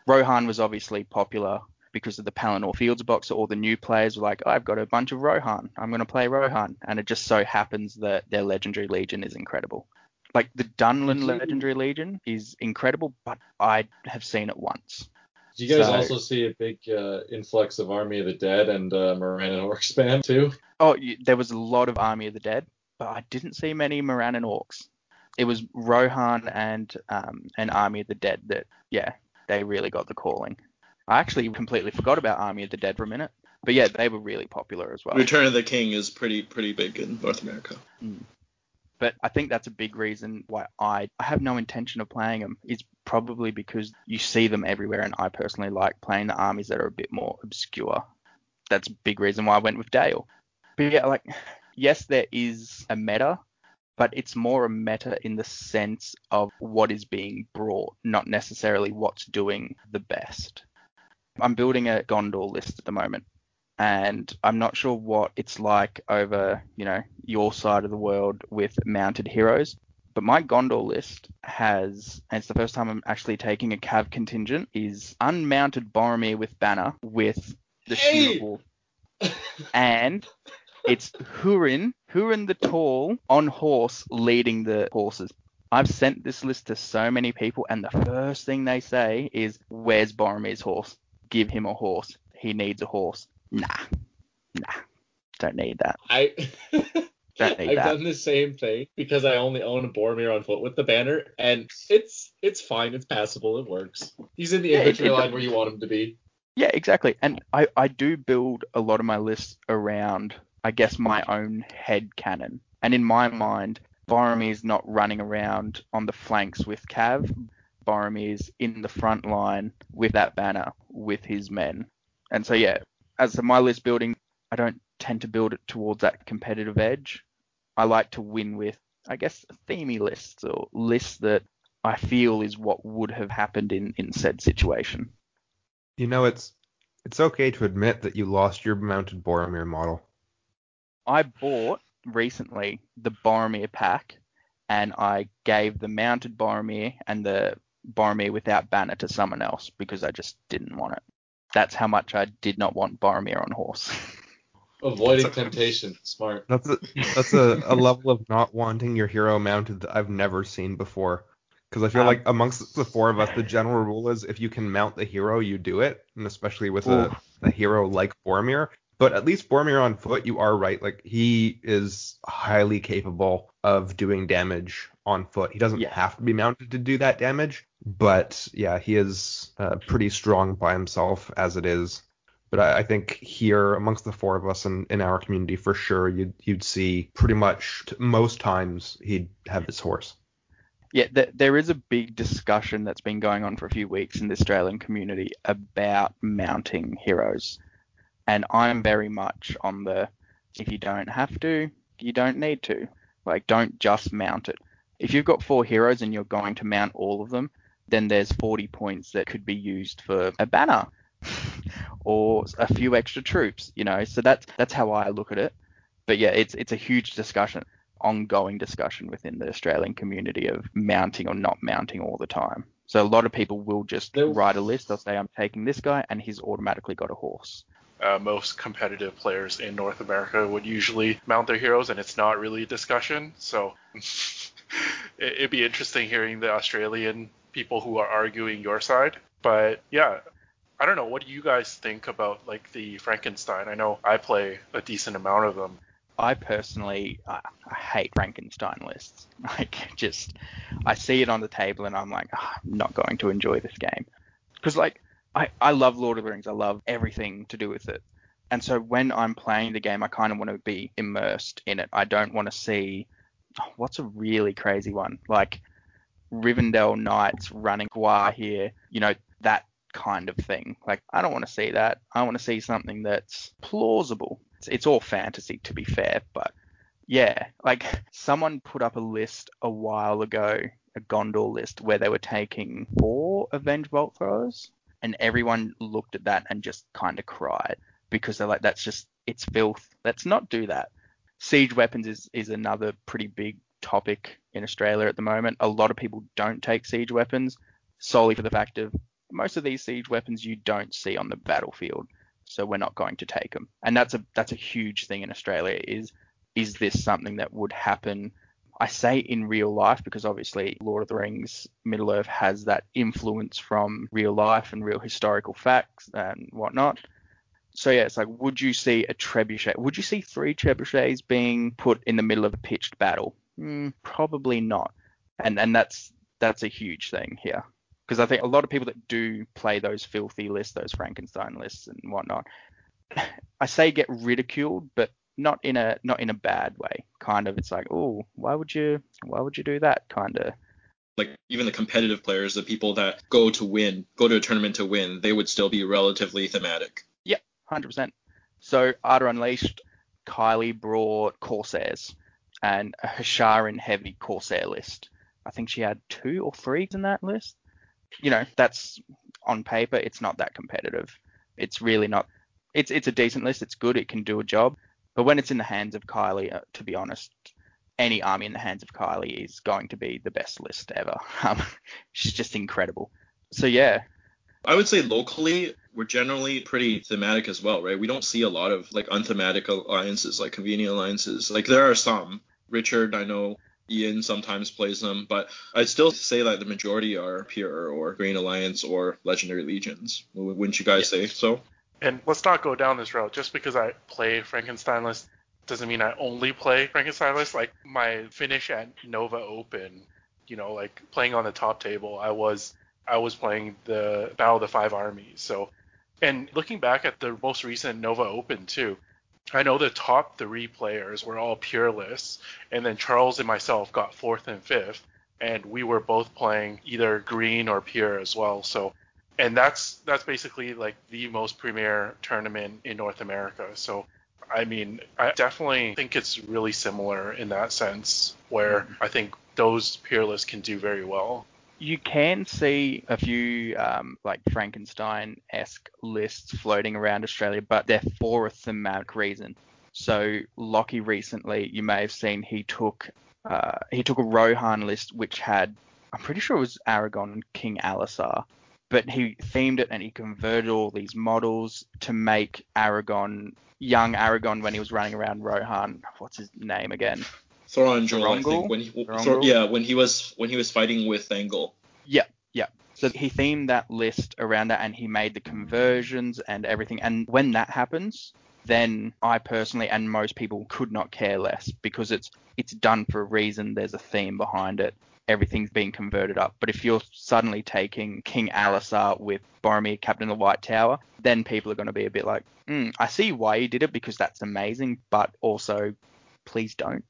Rohan was obviously popular because of the Pelennor Fields box. So all the new players were like, I've got a bunch of Rohan. I'm going to play Rohan. And it just so happens that their Legendary Legion is incredible. Like the Dunlin Legendary Legion is incredible, but I have seen it once. Do you guys so, also see a big uh, influx of Army of the Dead and uh, Morannon Orc spam too? Oh, there was a lot of Army of the Dead, but I didn't see many Morannon Orcs. It was Rohan and um, an Army of the Dead that, yeah, they really got the calling. I actually completely forgot about Army of the Dead for a minute, but yeah, they were really popular as well. Return of the King is pretty pretty big in North America. Mm. But I think that's a big reason why I, I have no intention of playing them. It's probably because you see them everywhere, and I personally like playing the armies that are a bit more obscure. That's a big reason why I went with Dale. But yeah, like, yes, there is a meta, but it's more a meta in the sense of what is being brought, not necessarily what's doing the best. I'm building a Gondor list at the moment, and I'm not sure what it's like over, you know, your side of the world with mounted heroes. But my Gondor list has, and it's the first time I'm actually taking a Cav contingent, is unmounted Boromir with banner with the hey! shield and it's Hurin, Hurin the Tall on horse leading the horses. I've sent this list to so many people, and the first thing they say is, "Where's Boromir's horse? Give him a horse. He needs a horse." Nah, nah, don't need that. I (laughs) I've that. done the same thing because I only own a Boromir on foot with the banner, and it's it's fine, it's passable, it works. He's in the Yeah, infantry line where you want him to be. Yeah, exactly. And I, I do build a lot of my lists around, I guess, my own head canon. And in my mind, Boromir's not running around on the flanks with Cav. Boromir's in the front line with that banner with his men. And so, yeah, as for my list building, I don't tend to build it towards that competitive edge. I like to win with, I guess, themey lists or lists that I feel is what would have happened in, in said situation. You know, it's it's okay to admit that you lost your mounted Boromir model. I bought recently the Boromir pack, and I gave the mounted Boromir and the Boromir without banner to someone else because I just didn't want it. That's how much I did not want Boromir on horse. (laughs) Avoiding temptation, smart. That's a that's a, a (laughs) level of not wanting your hero mounted that I've never seen before. Because I feel Um, like amongst the four of us, the general rule is if you can mount the hero, you do it, and especially with a, a hero like Boromir. But at least Boromir on foot, you are right. Like he is highly capable of doing damage on foot. He doesn't Yeah. have to be mounted to do that damage, but yeah, he is uh, pretty strong by himself as it is. But I, I think here amongst the four of us in, in our community, for sure, you'd you'd see pretty much t- most times he'd have his horse. Yeah, th- there is a big discussion that's been going on for a few weeks in the Australian community about mounting heroes. And I'm very much on the if you don't have to, you don't need to. Like, don't just mount it. If you've got four heroes and you're going to mount all of them, then there's 40 points that could be used for a banner (laughs) or a few extra troops, you know. So that's that's how I look at it. But yeah, it's it's a huge discussion ongoing discussion within the Australian community of mounting or not mounting all the time. So a lot of people will just write a list. They'll say, I'm taking this guy, and he's automatically got a horse. Uh, most competitive players in North America would usually mount their heroes, and it's not really a discussion. So (laughs) it- it'd be interesting hearing the Australian people who are arguing your side. But yeah, I don't know. What do you guys think about like the Frankenstein? I know I play a decent amount of them. I personally, I, hate Frankenstein lists. (laughs) Like, just, I see it on the table and I'm like, "Ah, I'm not going to enjoy this game. Because, like, I, I love Lord of the Rings. I love everything to do with it. And so when I'm playing the game, I kind of want to be immersed in it. I don't want to see, oh, what's a really crazy one? Like, Rivendell Knights running Gwaihir, you know, that kind of thing. Like, I don't want to see that. I want to see something that's plausible. It's, it's all fantasy, to be fair, but yeah, like someone put up a list a while ago, a Gondor list, where they were taking four Avenge Bolt throwers, and everyone looked at that and just kind of cried because they're like, that's just, it's filth. Let's not do that. Siege weapons is, is another pretty big topic in Australia at the moment. A lot of people don't take siege weapons solely for the fact of most of these siege weapons you don't see on the battlefield, so we're not going to take them. And that's a that's a huge thing in Australia. Is is this something that would happen? I say in real life because obviously Lord of the Rings Middle Earth has that influence from real life and real historical facts and whatnot. So yeah, it's like, would you see a trebuchet? Would you see three trebuchets being put in the middle of a pitched battle? Mm, probably not. And and that's that's a huge thing here because I think a lot of people that do play those filthy lists, those Frankenstein lists and whatnot, (sighs) I say get ridiculed, but not in a not in a bad way. Kind of, it's like, oh, why would you why would you do that? Kind of. Like even the competitive players, the people that go to win, go to a tournament to win, they would still be relatively thematic. Yeah, Hundred percent. So Arda Unleashed, Kylie brought Corsairs and a Hasharin heavy Corsair list. I think she had two or three in that list. You know, that's on paper, it's not that competitive. It's really not. It's it's a decent list. It's good. It can do a job. But when it's in the hands of Kylie, uh, to be honest, any army in the hands of Kylie is going to be the best list ever. (laughs) Um, she's just incredible. So yeah, I would say locally, we're generally pretty thematic as well, right? We don't see a lot of like unthematic alliances, like convenient alliances. Like there are some. Richard, I know, Ian sometimes plays them, but I'd still say that the majority are pure or Green Alliance or Legendary Legions. Wouldn't you guys say so? And let's not go down this route. Just because I play Frankenstein list doesn't mean I only play Frankenstein list. Like my finish at Nova Open, you know, like playing on the top table, I was I was playing the Battle of the Five Armies. So, and looking back at the most recent Nova Open too, I know the top three players were all pure lists, and then Charles and myself got fourth and fifth, and we were both playing either green or pure as well. So, and that's that's basically like the most premier tournament in North America. So, I mean, I definitely think it's really similar in that sense, where I think those peerless can do very well you can see a few um, like Frankenstein-esque lists floating around Australia, but they're for a thematic reason. So Lockie recently, you may have seen he took uh, he took a Rohan list which had I'm pretty sure it was Aragorn and King Elessar, but he themed it and he converted all these models to make Aragorn young Aragorn when he was running around Rohan. What's his name again? Thorongil, I think when he Thor, yeah when he was when he was fighting with Angle. Yeah, yeah. So he themed that list around that, and he made the conversions and everything. And when that happens, then I personally and most people could not care less because it's it's done for a reason. There's a theme behind it. Everything's being converted up. But if you're suddenly taking King Elessar with Boromir, Captain of the White Tower, then people are going to be a bit like, mm, I see why you did it because that's amazing, but also, please don't.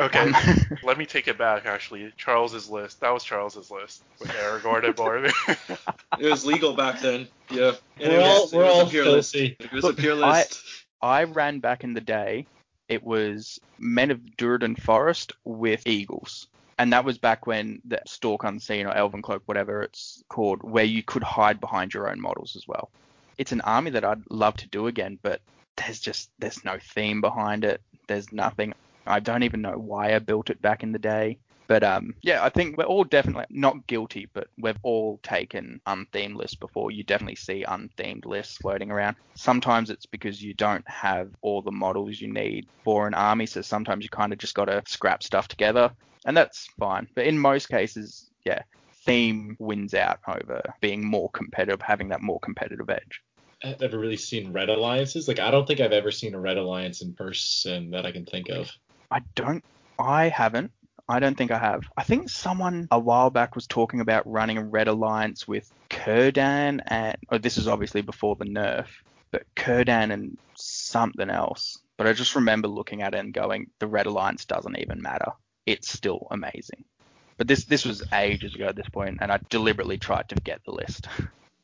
Okay, um, (laughs) let me take it back. Actually, Charles's list. That was Charles's list with Aragorn and Boromir. (laughs) it was legal back then. Yeah. And we're all we're all filthy. It was Look, a pure list. I, I ran back in the day. It was Men of Duradin Forest with Eagles. And that was back when the Stalk Unseen or Elven Cloak, whatever it's called, where you could hide behind your own models as well. It's an army that I'd love to do again, but there's just there's no theme behind it. There's nothing. I don't even know why I built it back in the day. But um, yeah, I think we're all definitely not guilty, but we've all taken unthemed lists before. You definitely see unthemed lists floating around. Sometimes it's because you don't have all the models you need for an army, so sometimes you kind of just got to scrap stuff together, and that's fine. But in most cases, yeah, theme wins out over being more competitive, having that more competitive edge. I've ever really seen red alliances. Like I don't think I've ever seen a red alliance in person that I can think of. I don't. I haven't. I don't think I have. I think someone a while back was talking about running a red alliance with Kurdan and oh, this is obviously before the nerf, but Kurdan and something else. But I just remember looking at it and going, the red alliance doesn't even matter. It's still amazing. But this this was ages ago at this point, and I deliberately tried to get the list.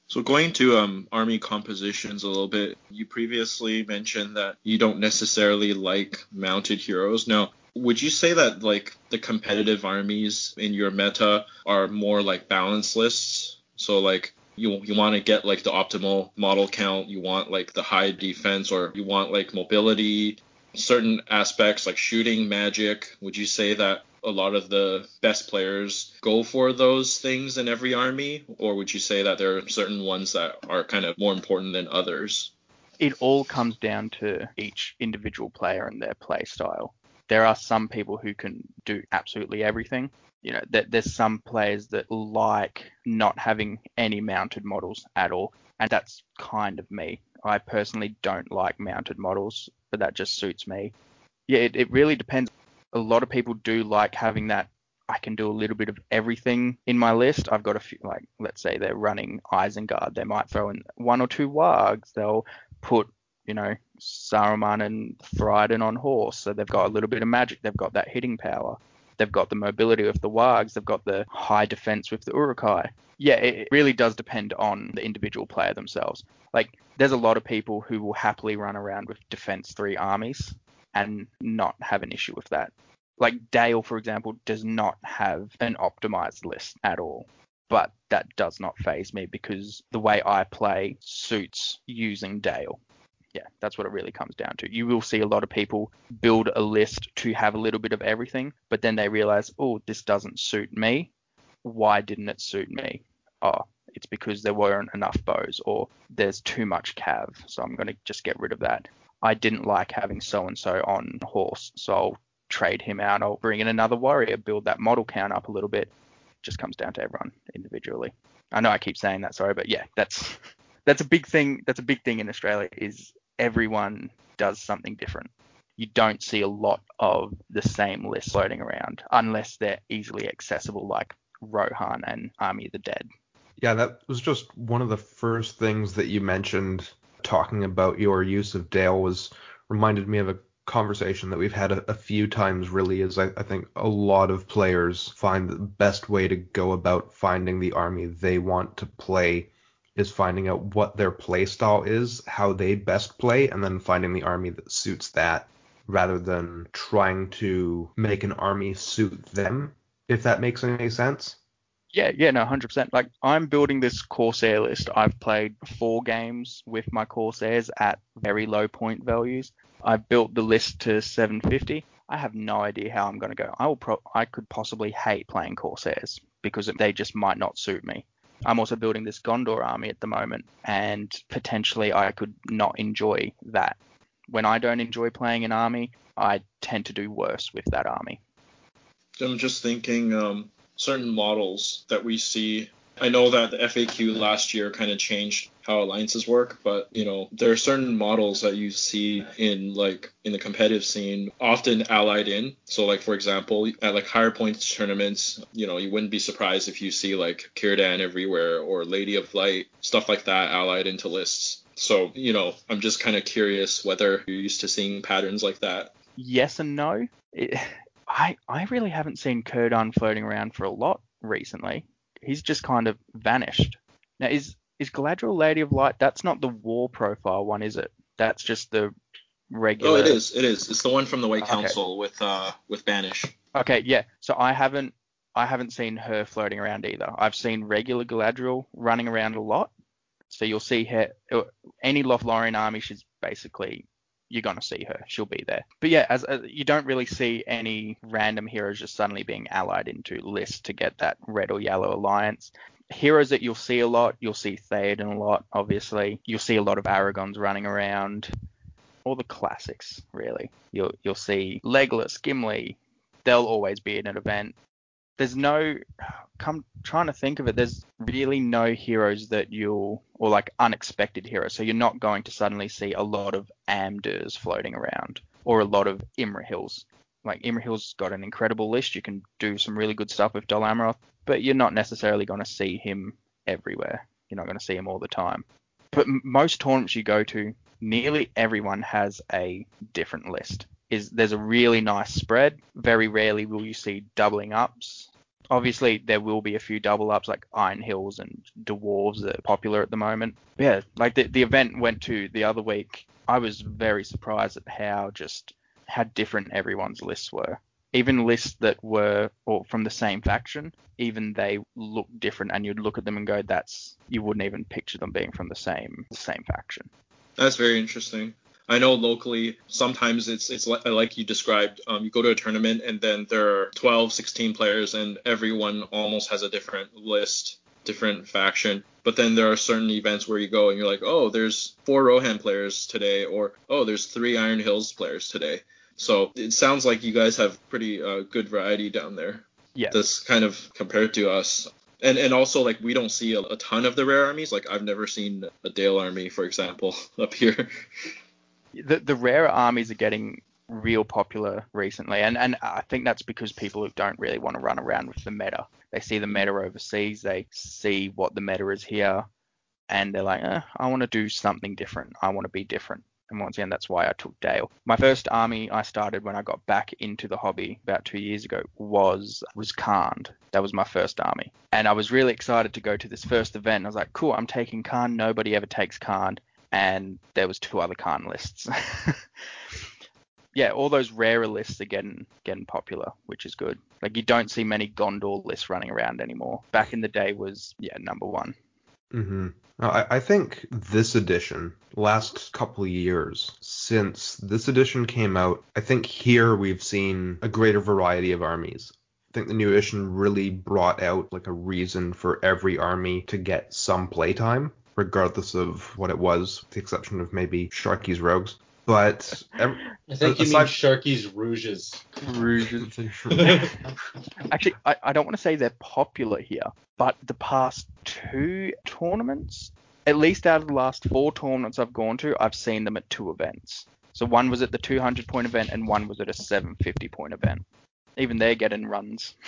So going to um, army compositions a little bit, you previously mentioned that you don't necessarily like mounted heroes. Now, would you say that like the competitive armies in your meta are more like balance lists? So like you you want to get like the optimal model count, you want like the high defense, or you want like mobility, certain aspects like shooting, magic. Would you say that a lot of the best players go for those things in every army, or would you say that there are certain ones that are kind of more important than others? It all comes down to each individual player and their play style. There are some people who can do absolutely everything. You know, that there's some players that like not having any mounted models at all, and that's kind of me. I personally don't like mounted models, but that just suits me. Yeah, it, it really depends a lot of people do like having that I can do a little bit of everything in my list. I've got a few, like, let's say they're running Isengard. They might throw in one or two wargs. They'll put, you know, Saruman and Thrydan on horse. So they've got a little bit of magic. They've got that hitting power. They've got the mobility of the wargs. They've got the high defense with the Uruk-hai. Yeah, it really does depend on the individual player themselves. Like, there's a lot of people who will happily run around with defense three armies and not have an issue with that. Like Dale, for example, does not have an optimized list at all. But that does not phase me because the way I play suits using Dale. Yeah, that's what it really comes down to. You will see a lot of people build a list to have a little bit of everything, but then they realize, oh, this doesn't suit me. Why didn't it suit me? Oh, it's because there weren't enough bows or there's too much cav, so I'm going to just get rid of that. I didn't like having so and so on horse, so I'll trade him out. I'll bring in another warrior, build that model count up a little bit. It Just comes down to everyone individually. I know I keep saying that, sorry, but yeah, that's (laughs) that's a big thing. That's a big thing in Australia is everyone does something different. You don't see a lot of the same list floating around unless they're easily accessible, like Rohan and Army of the Dead. Yeah, that was just one of the first things that you mentioned talking about your use of Dale was reminded me of a conversation that we've had a, a few times really is I, I, think a lot of players find the best way to go about finding the army they want to play is finding out what their play style is, how they best play, and then finding the army that suits that rather than trying to make an army suit them, if that makes any sense. Yeah, yeah, no, 100%. Like, I'm building this Corsair list. I've played four games with my Corsairs at very low point values. I've built the list to 750. I have no idea how I'm going to go. I will pro- I could possibly hate playing Corsairs because they just might not suit me. I'm also building this Gondor army at the moment, and potentially I could not enjoy that. When I don't enjoy playing an army, I tend to do worse with that army. I'm just thinking um, certain models that we see. I know that the FAQ last year kind of changed how alliances work, but you know there are certain models that you see in like in the competitive scene often allied in. So like for example, at like higher points tournaments, you know you wouldn't be surprised if you see like Círdan everywhere or Lady of Light stuff like that allied into lists. So you know I'm just kind of curious whether you're used to seeing patterns like that. Yes and no. It, (sighs) I I really haven't seen Círdan floating around for a lot recently. He's just kind of vanished. Now is is Galadriel Lady of Light? That's not the war profile one, is it? That's just the regular. Oh, it is. It is. It's the one from the White Council okay. with uh with Banish. Okay, yeah. So I haven't I haven't seen her floating around either. I've seen regular Galadriel running around a lot. So you'll see her any Lothlorien army. She's basically you're gonna see her. She'll be there. But yeah, as, as you don't really see any random heroes just suddenly being allied into lists to get that red or yellow alliance heroes that you'll see a lot, you'll see Theoden a lot, obviously. You'll see a lot of Aragorns running around. All the classics, really. You'll you'll see Legolas, Gimli. They'll always be in an event. There's no come trying to think of it, there's really no heroes that you'll or like unexpected heroes. So you're not going to suddenly see a lot of Amdurs floating around or a lot of Imrahils. Like Imrahil's got an incredible list. You can do some really good stuff with Dol Amroth but you're not necessarily going to see him everywhere. You're not going to see him all the time. But most tournaments you go to, nearly everyone has a different list. Is there's a really nice spread. Very rarely will you see doubling ups. Obviously, there will be a few double ups like Iron Hills and Dwarves that are popular at the moment. Yeah, like the the event went to the other week. I was very surprised at how just how different everyone's lists were even lists that were or from the same faction, even they look different, and you'd look at them and go, "That's you wouldn't even picture them being from the same the same faction." That's very interesting. I know locally sometimes it's it's like, like you described. Um, you go to a tournament and then there are 12, 16 players, and everyone almost has a different list, different faction. But then there are certain events where you go and you're like, oh, there's four Rohan players today, or oh, there's three Iron Hills players today so it sounds like you guys have pretty uh, good variety down there. Yeah. That's kind of compared to us. And and also like we don't see a, a ton of the rare armies. Like I've never seen a Dale army, for example, (laughs) up here. The the rare armies are getting real popular recently, and and I think that's because people who don't really want to run around with the meta. They see the meta overseas, they see what the meta is here, and they're like, eh, I want to do something different. I want to be different. And once again, that's why I took Dale. My first army I started when I got back into the hobby about two years ago was was Khand. That was my first army. And I was really excited to go to this first event. I was like, cool, I'm taking Khand. Nobody ever takes Khand. And there was two other Khand lists. (laughs) yeah, all those rarer lists are getting getting popular, which is good. Like you don't see many Gondor lists running around anymore. Back in the day was yeah number one. Mm-hmm. I, I think this edition, last couple of years since this edition came out, I think here we've seen a greater variety of armies. I think the new edition really brought out like a reason for every army to get some playtime, regardless of what it was, with the exception of maybe Sharky's Rogues. But ev- I think you mean Aside- Sharky's Rouges. Rouges. (laughs) Actually, I, I don't want to say they're popular here, but the past two tournaments, at least out of the last four tournaments I've gone to, I've seen them at two events. So one was at the 200 point event and one was at a 750 point event. Even they're getting runs. (laughs)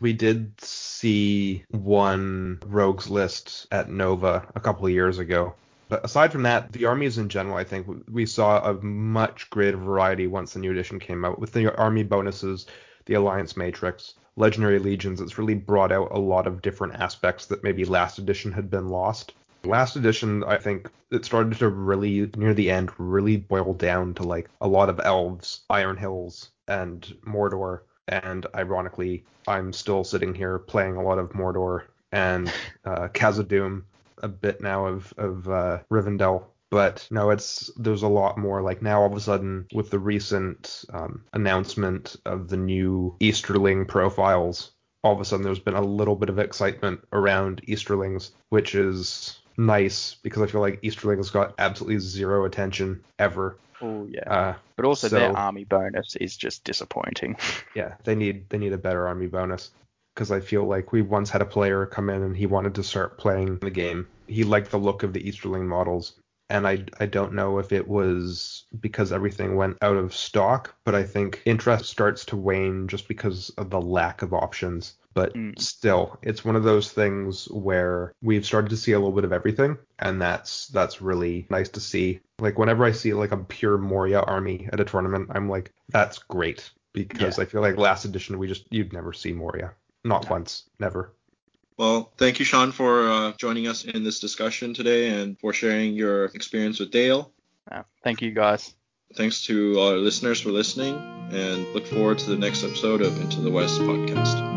we did see one rogues list at Nova a couple of years ago. But aside from that, the armies in general, I think we saw a much greater variety once the new edition came out. With the army bonuses, the alliance matrix, legendary legions, it's really brought out a lot of different aspects that maybe last edition had been lost. Last edition, I think it started to really, near the end, really boil down to like a lot of elves, Iron Hills, and Mordor. And ironically, I'm still sitting here playing a lot of Mordor and (laughs) uh, Khazad-dûm, a bit now of of uh, Rivendell. But no, it's there's a lot more. Like now, all of a sudden, with the recent um, announcement of the new Easterling profiles, all of a sudden there's been a little bit of excitement around Easterlings, which is nice because I feel like Easterlings got absolutely zero attention ever. Oh yeah. Uh, but also their army bonus is just disappointing. (laughs) yeah, they need they need a better army bonus because I feel like we once had a player come in and he wanted to start playing the game. He liked the look of the Easterling models, and I I don't know if it was because everything went out of stock, but I think interest starts to wane just because of the lack of options. But Mm. still, it's one of those things where we've started to see a little bit of everything, and that's that's really nice to see. Like whenever I see like a pure Moria army at a tournament, I'm like, that's great because I feel like last edition we just you'd never see Moria, not No. once, never. Well, thank you, Sean, for uh, joining us in this discussion today and for sharing your experience with Dale. Uh, thank you guys. Thanks to our listeners for listening, and look forward to the next episode of Into the West podcast.